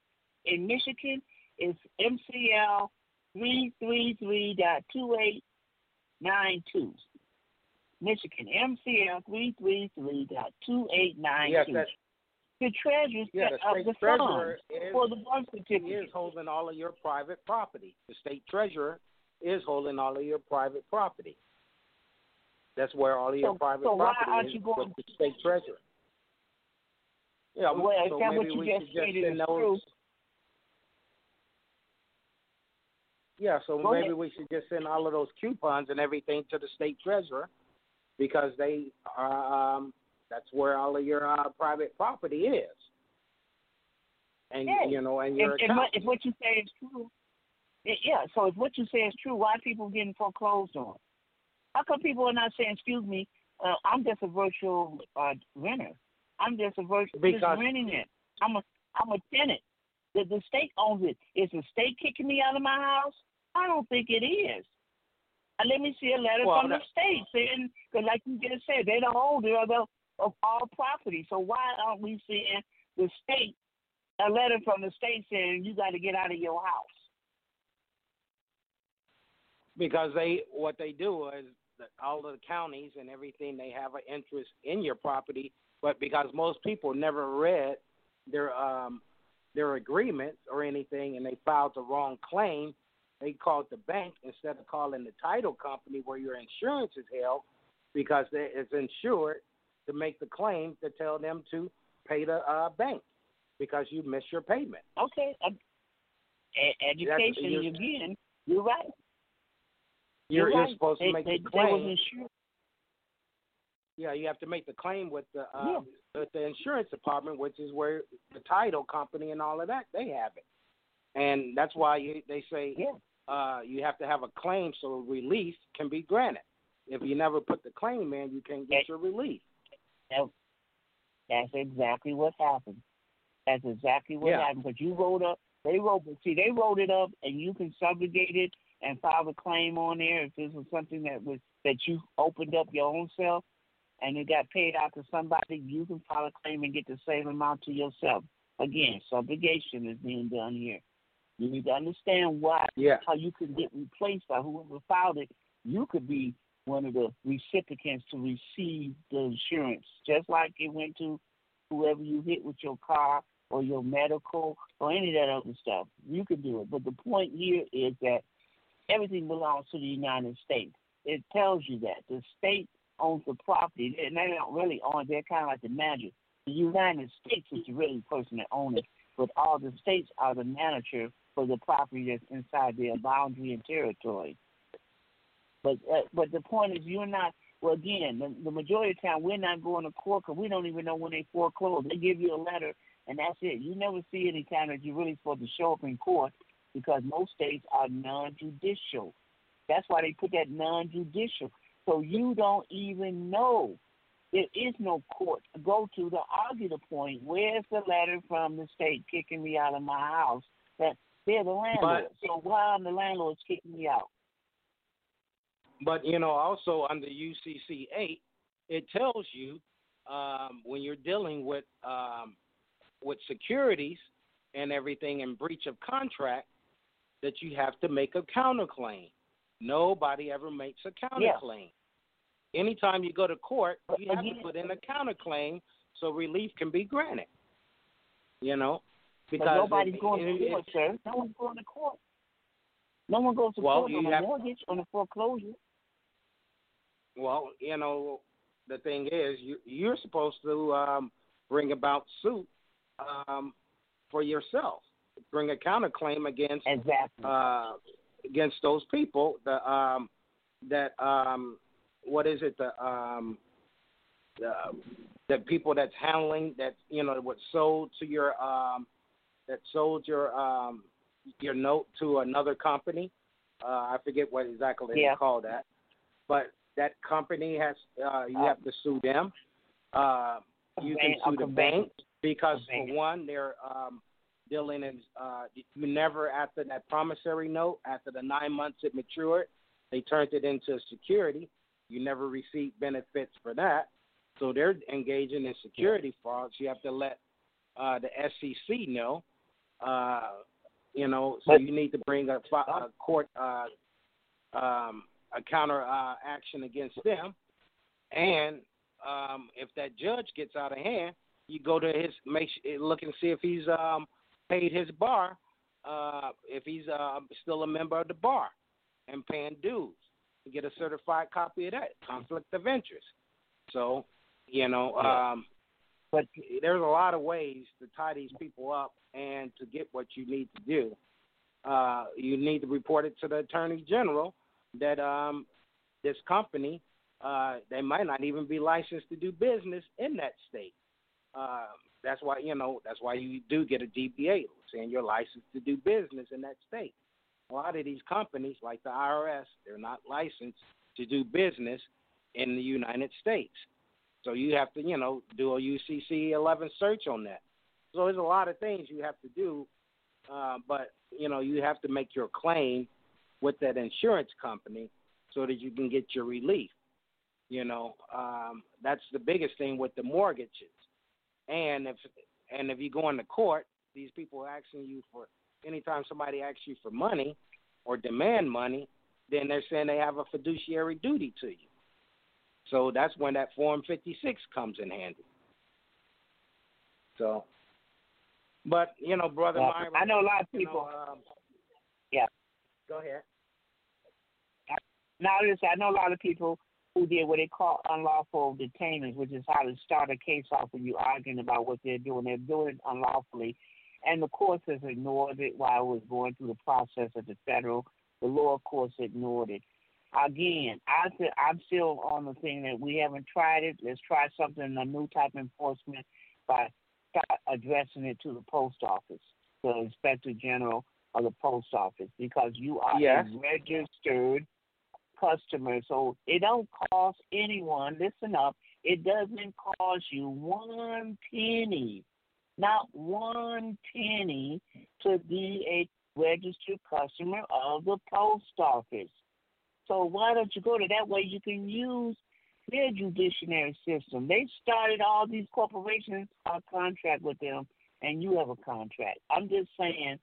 In Michigan, it's MCL three three three dot two eight nine two. Michigan MCL three three three dot two eight nine two. That, The treasurer yeah, the state the treasurer is, for the birth certificate. is holding all of your private property. The state treasurer is holding all of your private property. That's where all of your So- private so why property aren't is you going- with the state treasurer. Yeah, Well, so that maybe what you we just should just stated send is those. true. Yeah, so Go maybe ahead. we should just send all of those coupons and everything to the state treasurer because they are um that's where all of your uh, private property is. And Yeah. you know, and your if, what, if what you say is true, eh, yeah. So if what you say is true, why are people getting foreclosed on? How come people are not saying, "Excuse me, uh, I'm just a virtual uh, renter. I'm just a virtual just renting it. I'm a I'm a tenant. The the state owns it. Is the state kicking me out of my house? I don't think it is. And let me see a letter Well, from the that- state saying, because like you just said, they're the holder of the of all property. So why aren't we seeing the state a letter from the state saying you got to get out of your house? because they what they do is all of the counties and everything they have an interest in your property, but because most people never read their um their agreements or anything and they filed the wrong claim, they called the bank instead of calling the title company where your insurance is held because it's insured to make the claim to tell them to pay the uh, bank because you missed your payment. Okay, e- education you're- again. You're right. You're, right. you're supposed they, to make they, the claim. Yeah, you have to make the claim with the uh, Yeah. with the insurance department, which is where the title company and all of that they have it, and that's why you, they say Yeah. uh, you have to have a claim so a release can be granted. If you never put the claim in, you can't get your relief. That, that's exactly what happened. That's exactly what Yeah. happened. But you wrote up, they wrote, see, they wrote it up, and you can subrogate it and file a claim on there if this was something that was that you opened up your own self, and it got paid out to somebody. You can file a claim and get the same amount to yourself. Again, subrogation is being done here. You need to understand why Yeah. how you could get replaced by whoever filed it. You could be one of the recipients to receive the insurance, just like it went to whoever you hit with your car or your medical or any of that other stuff. You could do it. But the point here is that everything belongs to the United States. It tells you that. The state owns the property. And they don't really own it. They're kind of like the manager. The United States is the really person that owns it, but all the states are the manager for the property that's inside their boundary and territory. But uh, but the point is, you're not. Well, again, the, the majority of the time we're not going to court because we don't even know when they foreclose. They give you a letter, and that's it. You never see any time that you're really supposed to show up in court because most states are non-judicial. That's why they put that non-judicial. So you don't even know. There is no court to go to to argue the point. Where's the letter from the state kicking me out of my house? That they're the landlord. so why are the landlords kicking me out? But you know, also under UCC eight, it tells you um, when you're dealing with um, with securities and everything in breach of contract that you have to make a counterclaim. Nobody ever makes a counterclaim. Anytime you go to court, you have to put in a counterclaim so relief can be granted. You know, But because nobody's it- going it- to court, sir. No one's going to court. No one goes to Well, court on a have- mortgage, on a foreclosure. Well, you know, the thing is, you you're supposed to um, bring about suit um, for yourself, bring a counterclaim against Exactly. uh, against those people that um, that um, what is it the um the the people that's handling that you know what sold to your um that sold your um your note to another company. Uh, I forget what exactly Yeah. they call that, but that company has uh, you Uh, have to sue them. Uh, you can sue the bank because for one, they're um, dealing in uh, you never after that promissory note after the nine months it matured, they turned it into security. You never received benefits for that, so they're engaging in security frauds. You have to let uh, the SEC know. Uh, you know, so But- you need to bring a, a court uh, um, a counter uh, action against them, and um, if that judge gets out of hand, you go to his make look and see if he's um, paid his bar, uh, if he's uh, still a member of the bar and paying dues. You get a certified copy of that conflict of interest. So, you know, um, but there's a lot of ways to tie these people up and to get what you need to do. Uh, you need to report it to the attorney general that um, this company uh, they might not even be licensed to do business in that state. Uh, that's why you know that's why you do get a DBA saying you're licensed to do business in that state. A lot of these companies, like the IRS, they're not licensed to do business in the United States. So you have to, you know, do a UCC 11 search on that. So there's a lot of things you have to do, uh, but you know you have to make your claim with that insurance company so that you can get your relief. You know, um, that's the biggest thing with the mortgages. And if and if you go into court, these people are asking you for anytime somebody asks you for money or demand money, then they're saying they have a fiduciary duty to you. So that's when that Form 56 comes in handy. So, but you know, brother, Yeah, Myron, I know a lot of you know, people. um, Yeah. Go ahead. Now, listen, I know a lot of people who did what they call unlawful detainment, which is how to start a case off when you're arguing about what they're doing. They're doing it unlawfully, and the courts has ignored it while it was going through the process of the federal. The lower courts ignored it. Again, I feel, I'm still on the thing that we haven't tried it. Let's try something, a new type of enforcement by addressing it to the post office, the inspector general of the post office, because you are Yes. a registered customer. So it don't cost anyone. Listen up. It doesn't cost you one penny, not one penny, to be a registered customer of the post office. So why don't you go to that way? You can use their judiciary system. They started all these corporations a contract with them, and you have a contract. I'm just saying.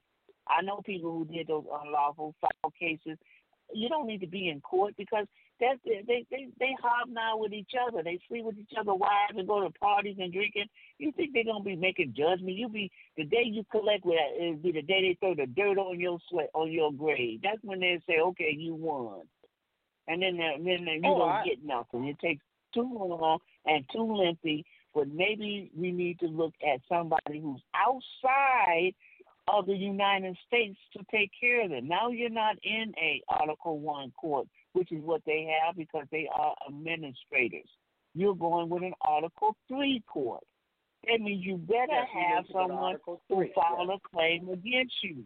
I know people who did those unlawful file cases. You don't need to be in court because that's they they they hobnob with each other. They sleep with each other wives and go to parties and drinking. You think they're gonna be making judgment? You be the day you collect with that it'll be the day they throw the dirt on your sweat on your grave. That's when they say, okay, you won, and then they- then you Oh, don't get nothing. It takes too long and too lengthy. But maybe we need to look at somebody who's outside of the United States to take care of them. Now you're not in a Article One court, which is what they have because they are administrators. You're going with an Article Three court. That means you better Yes, you have need to to someone who file yes. a claim against you.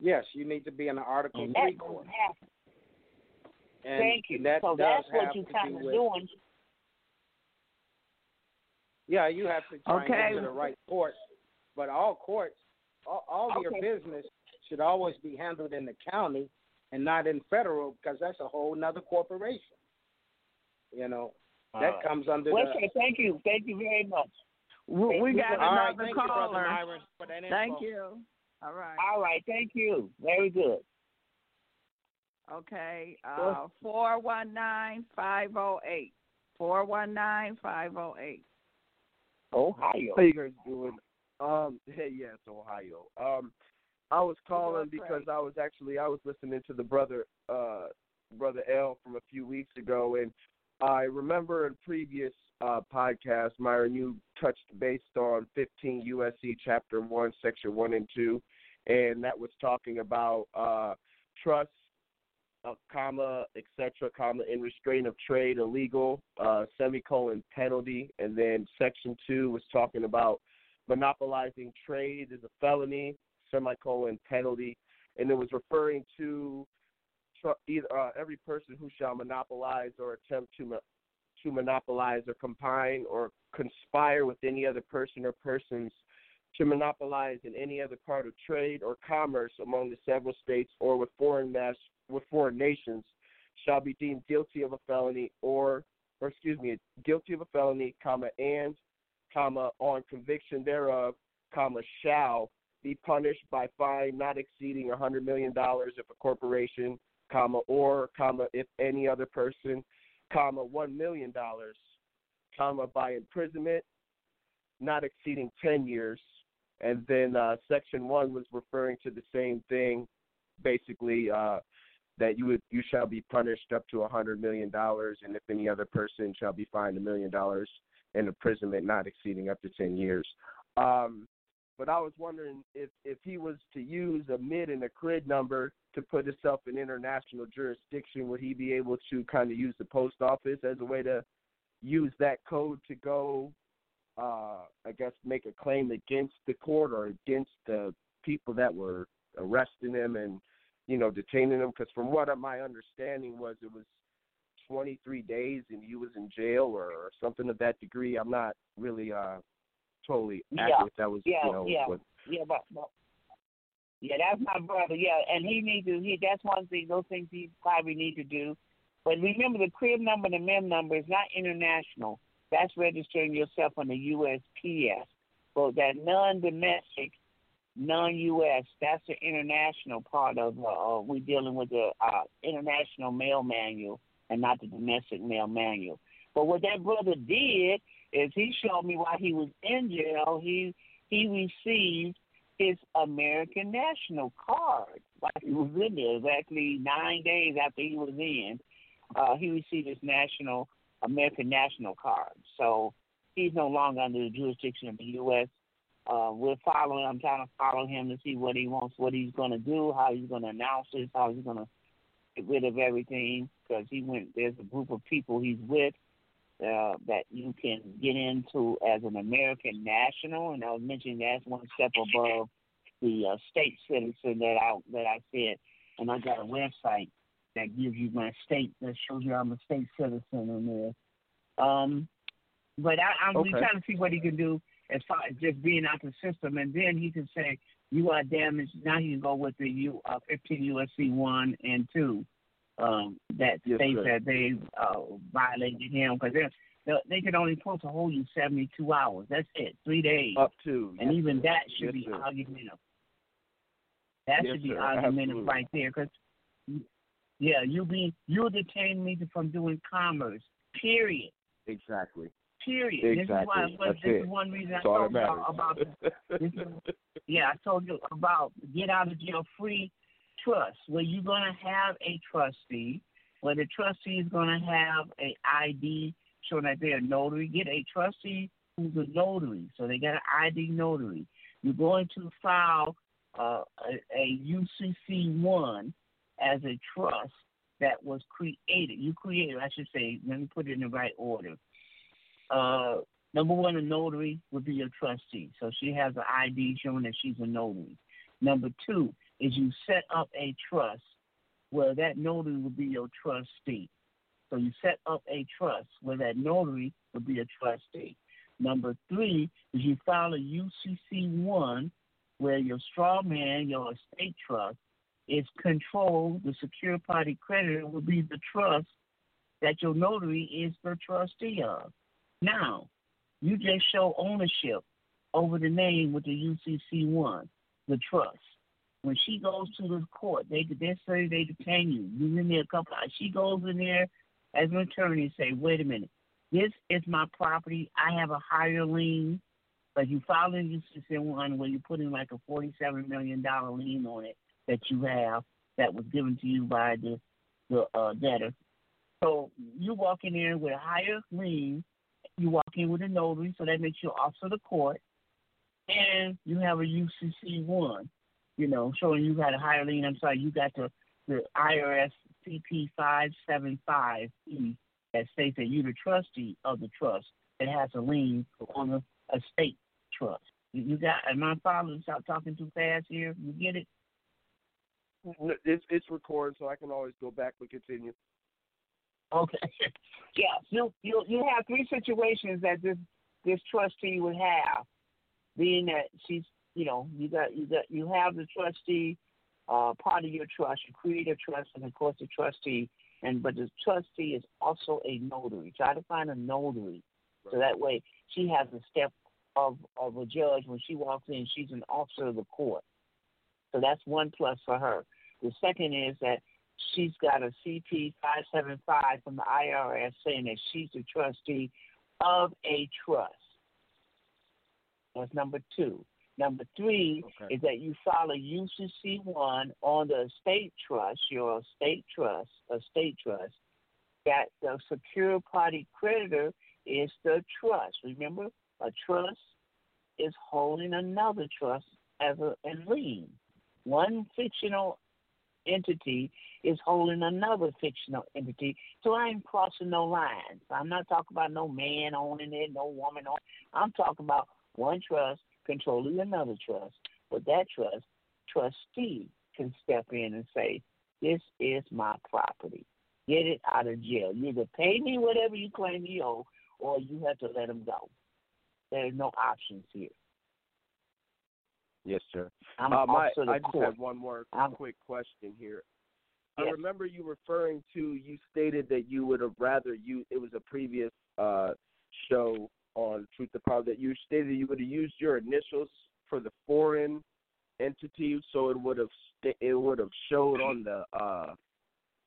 Yes, you need to be in an Article And Three court. happen. And Thank you. That so that's what you're kind of doing. Yeah, you have to try Okay. and get to the right court. But all courts, all, all your business should always be handled in the county and not in federal because that's a whole nother corporation. You know, that Uh, comes under Well, the. okay, thank you. Thank you very much. We, we got All right, another thank you, Brother caller. Myron, for that Thank info. you. All right. All right, thank you. Very good. Okay. Uh, four one nine five zero eight. Four one nine five zero eight. Ohio. How you guys doing? Um, (laughs) hey, yes, Ohio. Um, I was calling because. I was actually I was listening to the brother uh brother L from a few weeks ago, and I remember in previous uh podcasts, Myron, you touched based on 15 USC chapter one, section one and two, and that was talking about uh trust uh, comma, etc., comma, in restraint of trade illegal, uh, semicolon penalty, and then section two was talking about monopolizing trade is a felony, semicolon penalty, and it was referring to tr- either uh, every person who shall monopolize or attempt to mo- to monopolize or combine or conspire with any other person or persons to monopolize in any other part of trade or commerce among the several states or with foreign mass with foreign nations shall be deemed guilty of a felony or or excuse me, guilty of a felony, comma, and comma, on conviction thereof, comma, shall be punished by fine not exceeding a hundred million dollars if a corporation, comma, or comma, if any other person, comma, one million dollars, comma, by imprisonment not exceeding ten years. And then uh, section one was referring to the same thing, basically uh, that you would you shall be punished up to a hundred million dollars, and if any other person shall be fined a million dollars and imprisonment not exceeding up to ten years. Um, but I was wondering if if he was to use a MID and a CRID number to put himself in international jurisdiction, would he be able to kind of use the post office as a way to use that code to go, uh, I guess, make a claim against the court or against the people that were arresting him and you know detaining him? Because from what my understanding was, it was 23 days and he was in jail or, or something of that degree. I'm not really uh totally accurate. Yeah. That was yeah, you know yeah, what yeah, but, but yeah, that's my brother. Yeah, and he needs to. He that's one thing. Those things he probably need to do. But remember, the CRID number, and the MID number is not international. That's registering yourself on the USPS. So that non-domestic, non-US, that's the international part of. Uh, uh, we dealing with the uh, international mail manual and not the domestic mail manual. But what that brother did is he showed me while he was in jail, he he received his American National card while he was in there. Exactly nine days after he was in, uh, he received his national American National card. So he's no longer under the jurisdiction of the U.S. Uh, we're following. I'm trying to follow him to see what he wants, what he's going to do, how he's going to announce this, how he's going to get rid of everything. Because he went. There's a group of people he's with uh, that you can get into as an American national, and I was mentioning that's one step above the uh, state citizen that I that I said, and I got a website that gives you my state that shows you I'm a state citizen in there. Um, but I, I'm Okay. trying to see what he can do as far as just being out the system, and then he can say you are damaged. Now he can go with the U uh, 15 USC one and two um, that Yes, states that they uh, violated him because they they could only supposed to hold you 72 hours. That's it, three days. up to and yes, even sir. that should Yes, be sir. argumentative. That should be sir. argumentative Absolutely. right there, because yeah, you be you detain me from doing commerce. Period. exactly. Period. This is why. Exactly. But this it. is one reason I told you about. (laughs) this is, yeah, I told you about get out of jail free trust, where you're gonna have a trustee, where the trustee is gonna have a ID showing that they're a notary. Get a trustee who's a notary, so they got an ID notary. You're going to file uh, a, a UCC one as a trust that was created. You created, I should say. Let me put it in the right order. Uh, number one, a notary would be your trustee, so she has an ID showing that she's a notary. Number two is you set up a trust where that notary would be your trustee. So you set up a trust where that notary would be a trustee. Number three is you file a UCC one where your straw man, your estate trust, is controlled. The secure party creditor will be the trust that your notary is the trustee of. Now, you just show ownership over the name with the UCC one, the trust. When she goes to the court, they they say they detain you. You in there a couple. Hours. She goes in there as an attorney and say, "Wait a minute, this is my property. I have a higher lien." But you file in UCC one where you put in like a forty-seven million dollar lien on it that you have that was given to you by the the uh, debtor. So you walk in there with a higher lien. You walk in with a notary, so that makes you officer of the court, and you have a UCC one. You know, showing you got a higher lien. I'm sorry, you got the the IRS CP 575E that states that you're the trustee of the trust that has a lien on the estate trust. You, got, am I following? Stop talking too fast here. You get it? It's it's recorded, so I can always go back and continue. Okay. (laughs) yeah. You you you have three situations that this this trustee would have, being that she's you know you got you got you have the trustee uh, part of your trust. You create a trust, and of course the trustee, and but the trustee is also a notary. Try to find a notary, so that way she has a step of of a judge when she walks in. She's an officer of the court. So that's one plus for her. The second is that she's got a CP 575 from the IRS saying that she's the trustee of a trust. That's number two. Number three Okay. is that you file a UCC one on the estate trust, your estate trust, estate trust, that the secure party creditor is the trust. Remember, a trust is holding another trust as a, a lien. One fictional entity is holding another fictional entity. So I ain't crossing no lines. I'm not talking about no man owning it, no woman owning I'm talking about one trust controlling another trust. But that trust, trustee can step in and say, This is my property. Get it out of jail. You either pay me whatever you claim you owe or you have to let them go. There's no options here. Yes, sir. I'm uh, an my, officer of the I just court. had one more I'm- quick question here. I remember you referring to you stated that you would have rather you it was a previous uh show on Truth to Power that you stated you would have used your initials for the foreign entity so it would have sta- it would have showed on the uh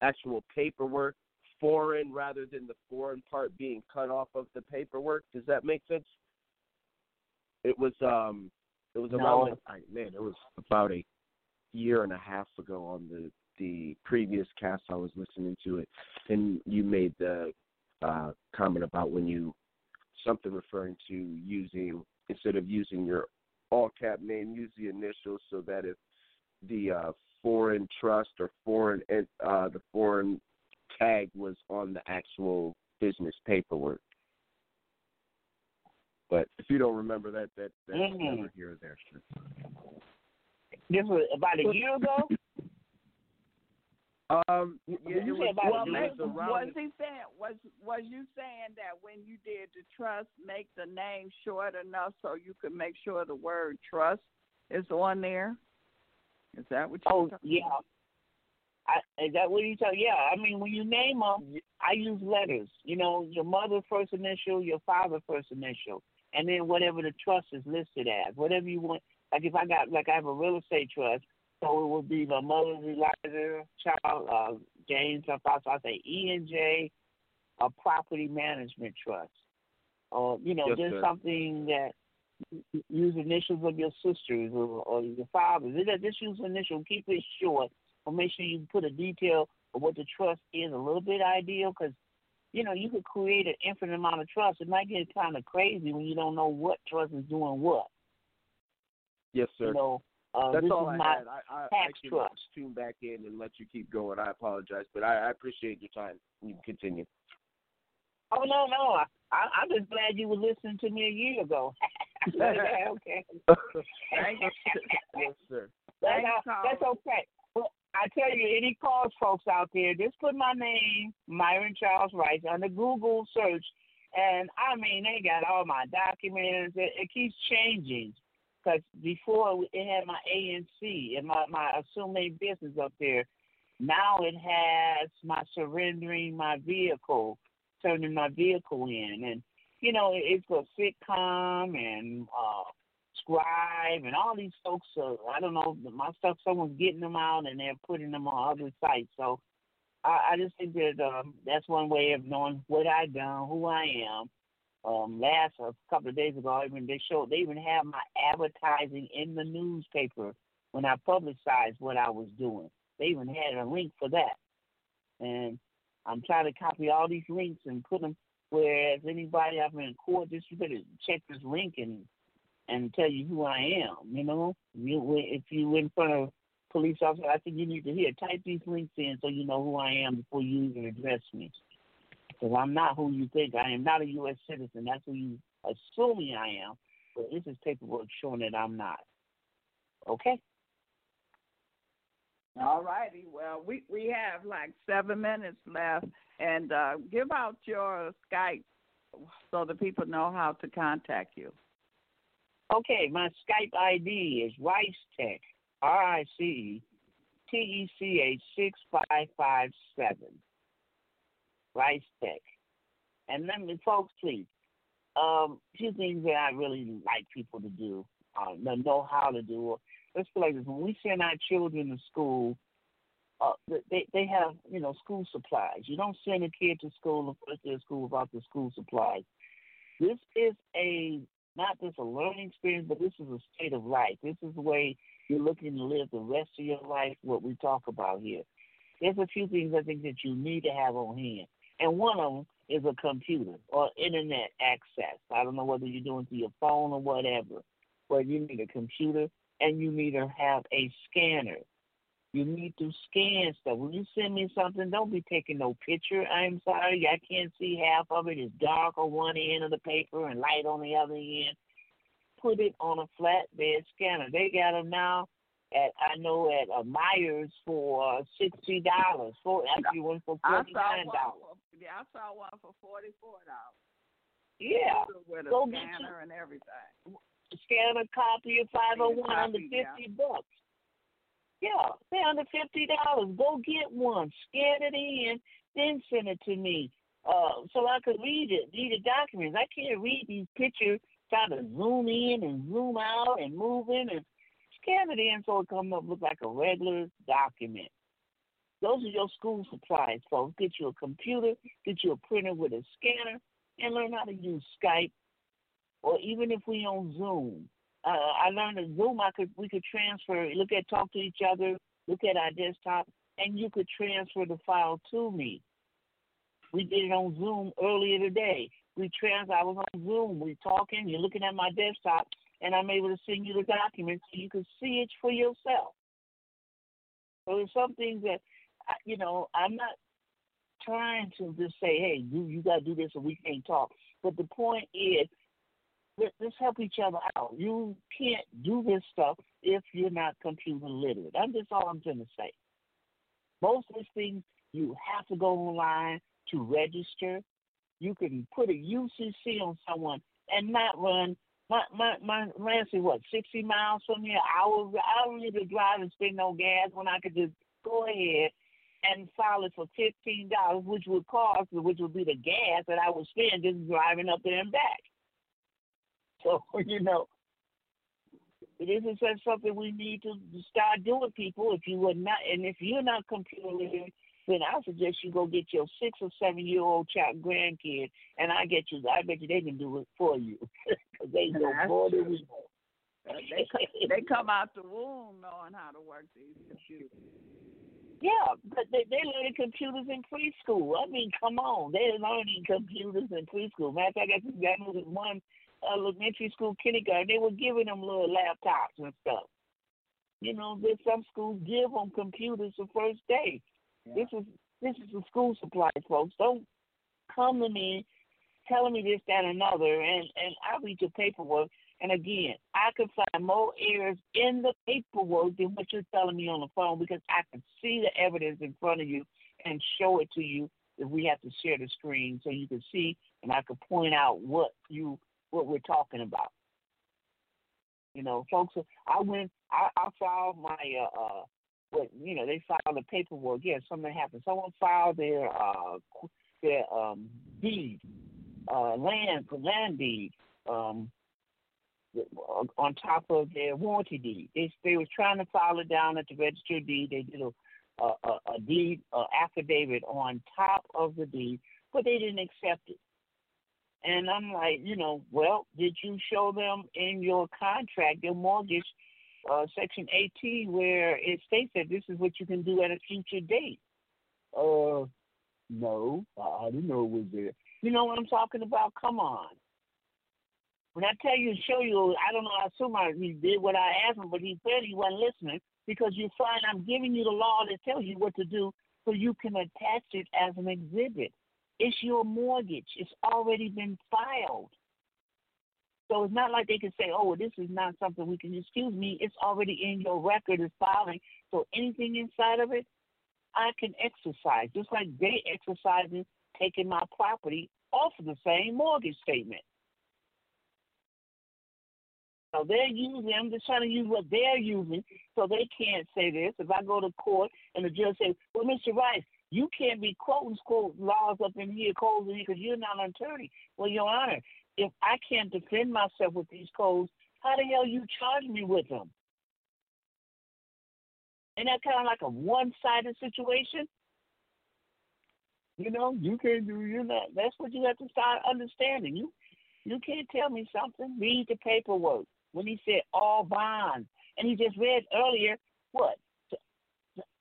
actual paperwork foreign rather than the foreign part being cut off of the paperwork. Does that make sense? It was um it was No. around I, man, it was about a year and a half ago on the the previous cast I was listening to it, and you made the uh, comment about when you something referring to using instead of using your all cap name, use the initials so that if the uh, foreign trust or foreign uh, the foreign tag was on the actual business paperwork. But if you don't remember that, that that's Mhm. never here or there. This was about a year ago. Um, yeah, you was, about it a Well, was was he saying was was you saying that when you did the trust, make the name short enough so you could make sure the word trust is on there? Is that what you? Oh were talking yeah. I, is that what you tell? Yeah, I mean when you name them, I use letters. You know, your mother's first initial, your father's first initial, and then whatever the trust is listed as, whatever you want. Like if I got like I have a real estate trust, so it would be my mother's Eliza child, uh, James, I thought so I say E and J, a property management trust, or you know, Yes, just sir. something that use initials of your sisters or, or your fathers. Just use initial. Keep it short, but make sure you put a detail of what the trust is. A little bit ideal because you know you could create an infinite amount of trust. It might get kind of crazy when you don't know what trust is doing what. Yes, sir. You know, uh, That's all I had. I, I, I can trust. tune back in and let you keep going. I apologize, but I, I appreciate your time. You can continue. Oh no, no. I, I, I'm just glad you were listening to me a year ago. (laughs) (laughs) okay. (laughs) yes, sir. That's, Thanks, that's okay. I tell you, any cause folks out there, just put my name, Myron Charles Rice, under Google search, and I mean, they got all my documents. It, it keeps changing because before it had my ANC and my my assuming business up there. Now it has my surrendering my vehicle, turning my vehicle in, and you know it's a sitcom and uh And all these folks. Uh, I don't know my stuff. Someone's getting them out and they're putting them on other sites. So I, I just think that um, that's one way of knowing what I done, who I am. Um, last a couple of days ago, even they showed they even have my advertising in the newspaper when I publicized what I was doing. They even had a link for that, and I'm trying to copy all these links and put them. Whereas anybody been in court, better check this link and and tell you who I am. You know, you if you in front of police officer, I think you need to hear type these links in so you know who I am before you even address me. Because I'm not who you think I am. Not a U.S. citizen. That's who you assuming I am. But this is paperwork showing that I'm not. Okay. All righty. Well, we we have like seven minutes left, and uh, give out your Skype so the people know how to contact you. Okay, my Skype ID is Rice Tech, R I C E T E C H six five five seven. Rice Tech. And let me, folks, please, um, few things that I really like people to do, uh, know how to do. Let's like this: when we send our children to school, uh, they they have you know school supplies. You don't send a kid to school the first day of school without the school supplies. This is a not just a learning experience, but this is a state of life. This is the way you're looking to live the rest of your life. What we talk about here. There's a few things I think that you need to have on hand, and one of them is a computer or internet access. I don't know whether you're doing through your phone or whatever, but you need a computer and you need to have a scanner. You need to scan stuff. When you send me something, don't be taking no picture. I'm sorry, I can't see half of it. It's dark on one end of the paper and light on the other end. Put it on a flatbed scanner. They got them now at I know at uh, Meijer for sixty dollars. For actually one for forty nine dollars. Yeah, I saw one for forty four dollars. Yeah, with a Go scanner and everything. Scan a copy of five hundred one under Copy, yeah. fifty bucks. Yeah, they're under fifty dollars. Go get one, scan it in, then send it to me, uh, so I could read it, read the documents. I can't read these pictures, trying to zoom in and zoom out and move in and scan it in so it comes up look like a regular document. Those are your school supplies, folks. Get you a computer, get you a printer with a scanner, and learn how to use Skype, or even if we on Zoom. Uh, I learned that Zoom. I could we could transfer, look at, talk to each other, look at our desktop, and you could transfer the file to me. We did it on Zoom earlier today. We trans. I was on Zoom. We talking. You're looking at my desktop, and I'm able to send you the document so you can see it for yourself. So there's some things that, you know, I'm not trying to just say, hey, you you got to do this or we can't talk. But the point is, let, let's help each other out. You can't do this stuff if you're not computer literate. That's just all I'm going to say. Most of these things, you have to go online to register. You can put a UCC on someone and not run. My my my Nancy, what sixty miles from here? I will I don't need to drive and spend no gas when I could just go ahead and file it for fifteen dollars, which would cost, which would be the gas that I would spend just driving up there and back. So (laughs) you know, it isn't such something we need to start doing, people. If you were not, and if you're not computer literate, then I suggest you go get your six or seven year old child grandkid, and I get you. I bet you they can do it for you (laughs) because they know more than we know. They they come out the womb knowing how to work these computers. Yeah, but they they learning computers in preschool. I mean, come on, they're learning computers in preschool. Matter of fact, I knew this one Uh, elementary school kindergarten. They were giving them little laptops and stuff. You know, there's some schools give them computers the first day. This is this is the school supplies, folks. Don't come to me telling me this, that, and another, and and I read your paperwork. And again, I can find more errors in the paperwork than what you're telling me on the phone because I can see the evidence in front of you and show it to you if we have to share the screen so you can see and I can point out what you what we're talking about. You know, folks, I went, I, I filed my, uh, uh, what you know, they filed the paperwork. Yeah, something happened. Someone filed their, uh, their um, deed, uh, land, land deed, um, on top of their warranty deed. They they was trying to file it down at the register deed. They did a a, a, a deed uh, affidavit on top of the deed, but they didn't accept it. And I'm like, you know, well, did you show them in your contract, your mortgage, uh, section 18, where it states that this is what you can do at a future date? Uh, no, I didn't know it was there. You know what I'm talking about? Come on. When I tell you, show you, I don't know. I assume I, he did what I asked him, but he said he wasn't listening because you find I'm giving you the law that tells you what to do so you can attach it as an exhibit. It's your mortgage. It's already been filed. So it's not like they can say, oh, this is not something we can, excuse me, it's already in your record, it's filing. So anything inside of it, I can exercise, just like they exercising taking my property off of the same mortgage statement. So they're using, I'm just trying to use what they're using so they can't say this. If I go to court and the judge says, well, Mr. Rice, you can't be quoting quote laws up in here, codes in here, because you're not an attorney. Well, Your Honor, if I can't defend myself with these codes, how the hell you charge me with them? Isn't that kind of like a one-sided situation? You know, you can't do you're not. That's what you have to start understanding. You you can't tell me something. Read the paperwork. When he said all bonds, and he just read earlier what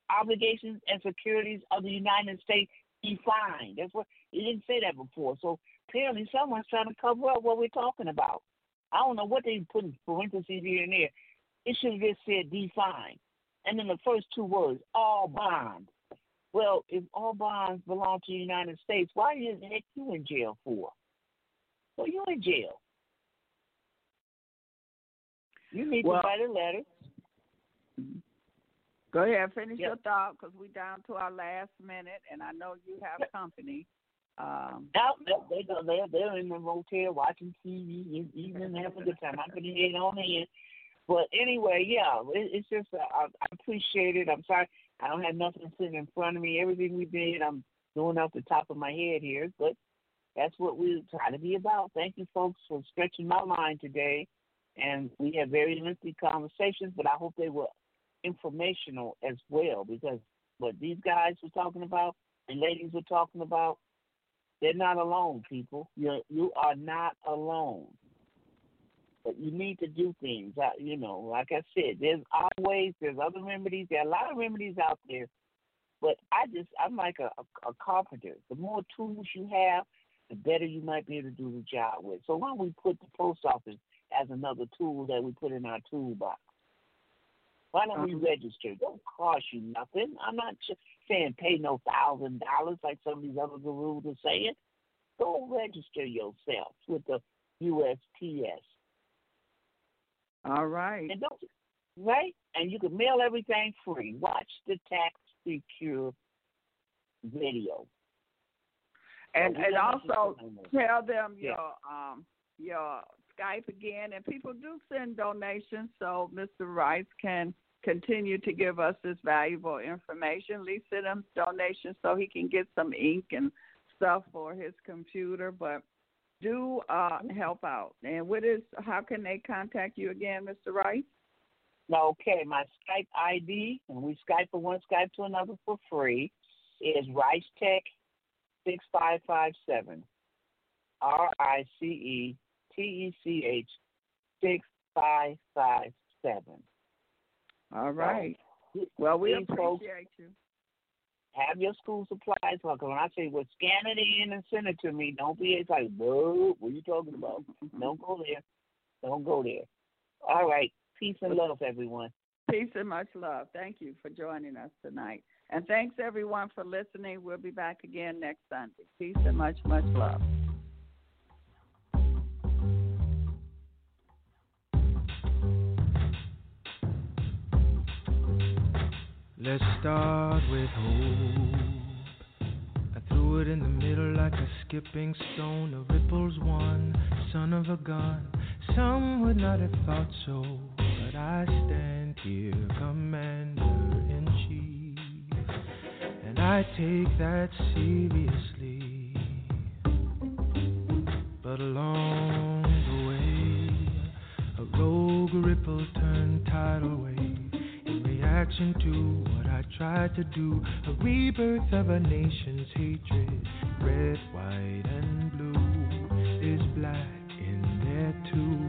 obligations and securities of the United States defined. That's what he didn't say that before. So apparently, someone's trying to cover up what we're talking about. I don't know what they put in parentheses here and there. It should have just said defined, and then the first two words all bonds. Well, if all bonds belong to the United States, why is the heck you in jail for? Well, you're in jail. You need Well- to write a letter. Go ahead, finish Yep. your thought because we're down to our last minute, and I know you have company. Um, Now they they go there. They're in the motel watching TV, even having a good time. I'm putting it on in. But anyway, yeah, it, it's just uh, I, I appreciate it. I'm sorry I don't have nothing sitting in front of me. Everything we did, I'm doing off the top of my head here, but that's what we try to be about. Thank you, folks, for stretching my mind today. And we had very lengthy conversations, but I hope they were informational as well because what these guys were talking about and ladies were talking about, they're not alone, people. You you are not alone. But you need to do things. Uh, You know, like I said, there's always there's other remedies. There are a lot of remedies out there. But I just I'm like a, a, a carpenter. The more tools you have, the better you might be able to do the job with. So why don't we put the post office as another tool that we put in our toolbox? Why don't we register? It don't cost you nothing. I'm not saying pay no thousand dollars like some of these other gurus are saying. Go register yourself with the USPS. all right. And don't right? And you can mail everything free. Watch the tax secure video. And So and don't have to also do no more. tell them Yeah. your um your Skype again, and people do send donations, so Mr. Rice can continue to give us this valuable information. At least send him donations so he can get some ink and stuff for his computer. But do uh help out. And what is how can they contact you again, Mr. Rice? Okay, my Skype ID, and we Skype from one Skype to another for free, is Rice Tech six five five seven. R I C E T E C H six five five seven. All right. Well, we These folks appreciate you. have your school supplies. Because when I say, well, scan it in and send it to me, don't be like, whoa, what are you talking about? don't go there. Don't go there. All right. Peace and love, everyone. Peace and much love. Thank you for joining us tonight. And thanks everyone for listening. We'll be back again next Sunday. Peace and much, much love. Let's start with hope. I threw it in the middle like a skipping stone. The ripples one, son of a gun. Some would not have thought so, but I stand here, commander in chief, and I take that seriously. But along the way, a rogue ripple turned tidal wave reaction to what I tried to do. A rebirth of a nation's hatred, red, white, and blue, is black in there too.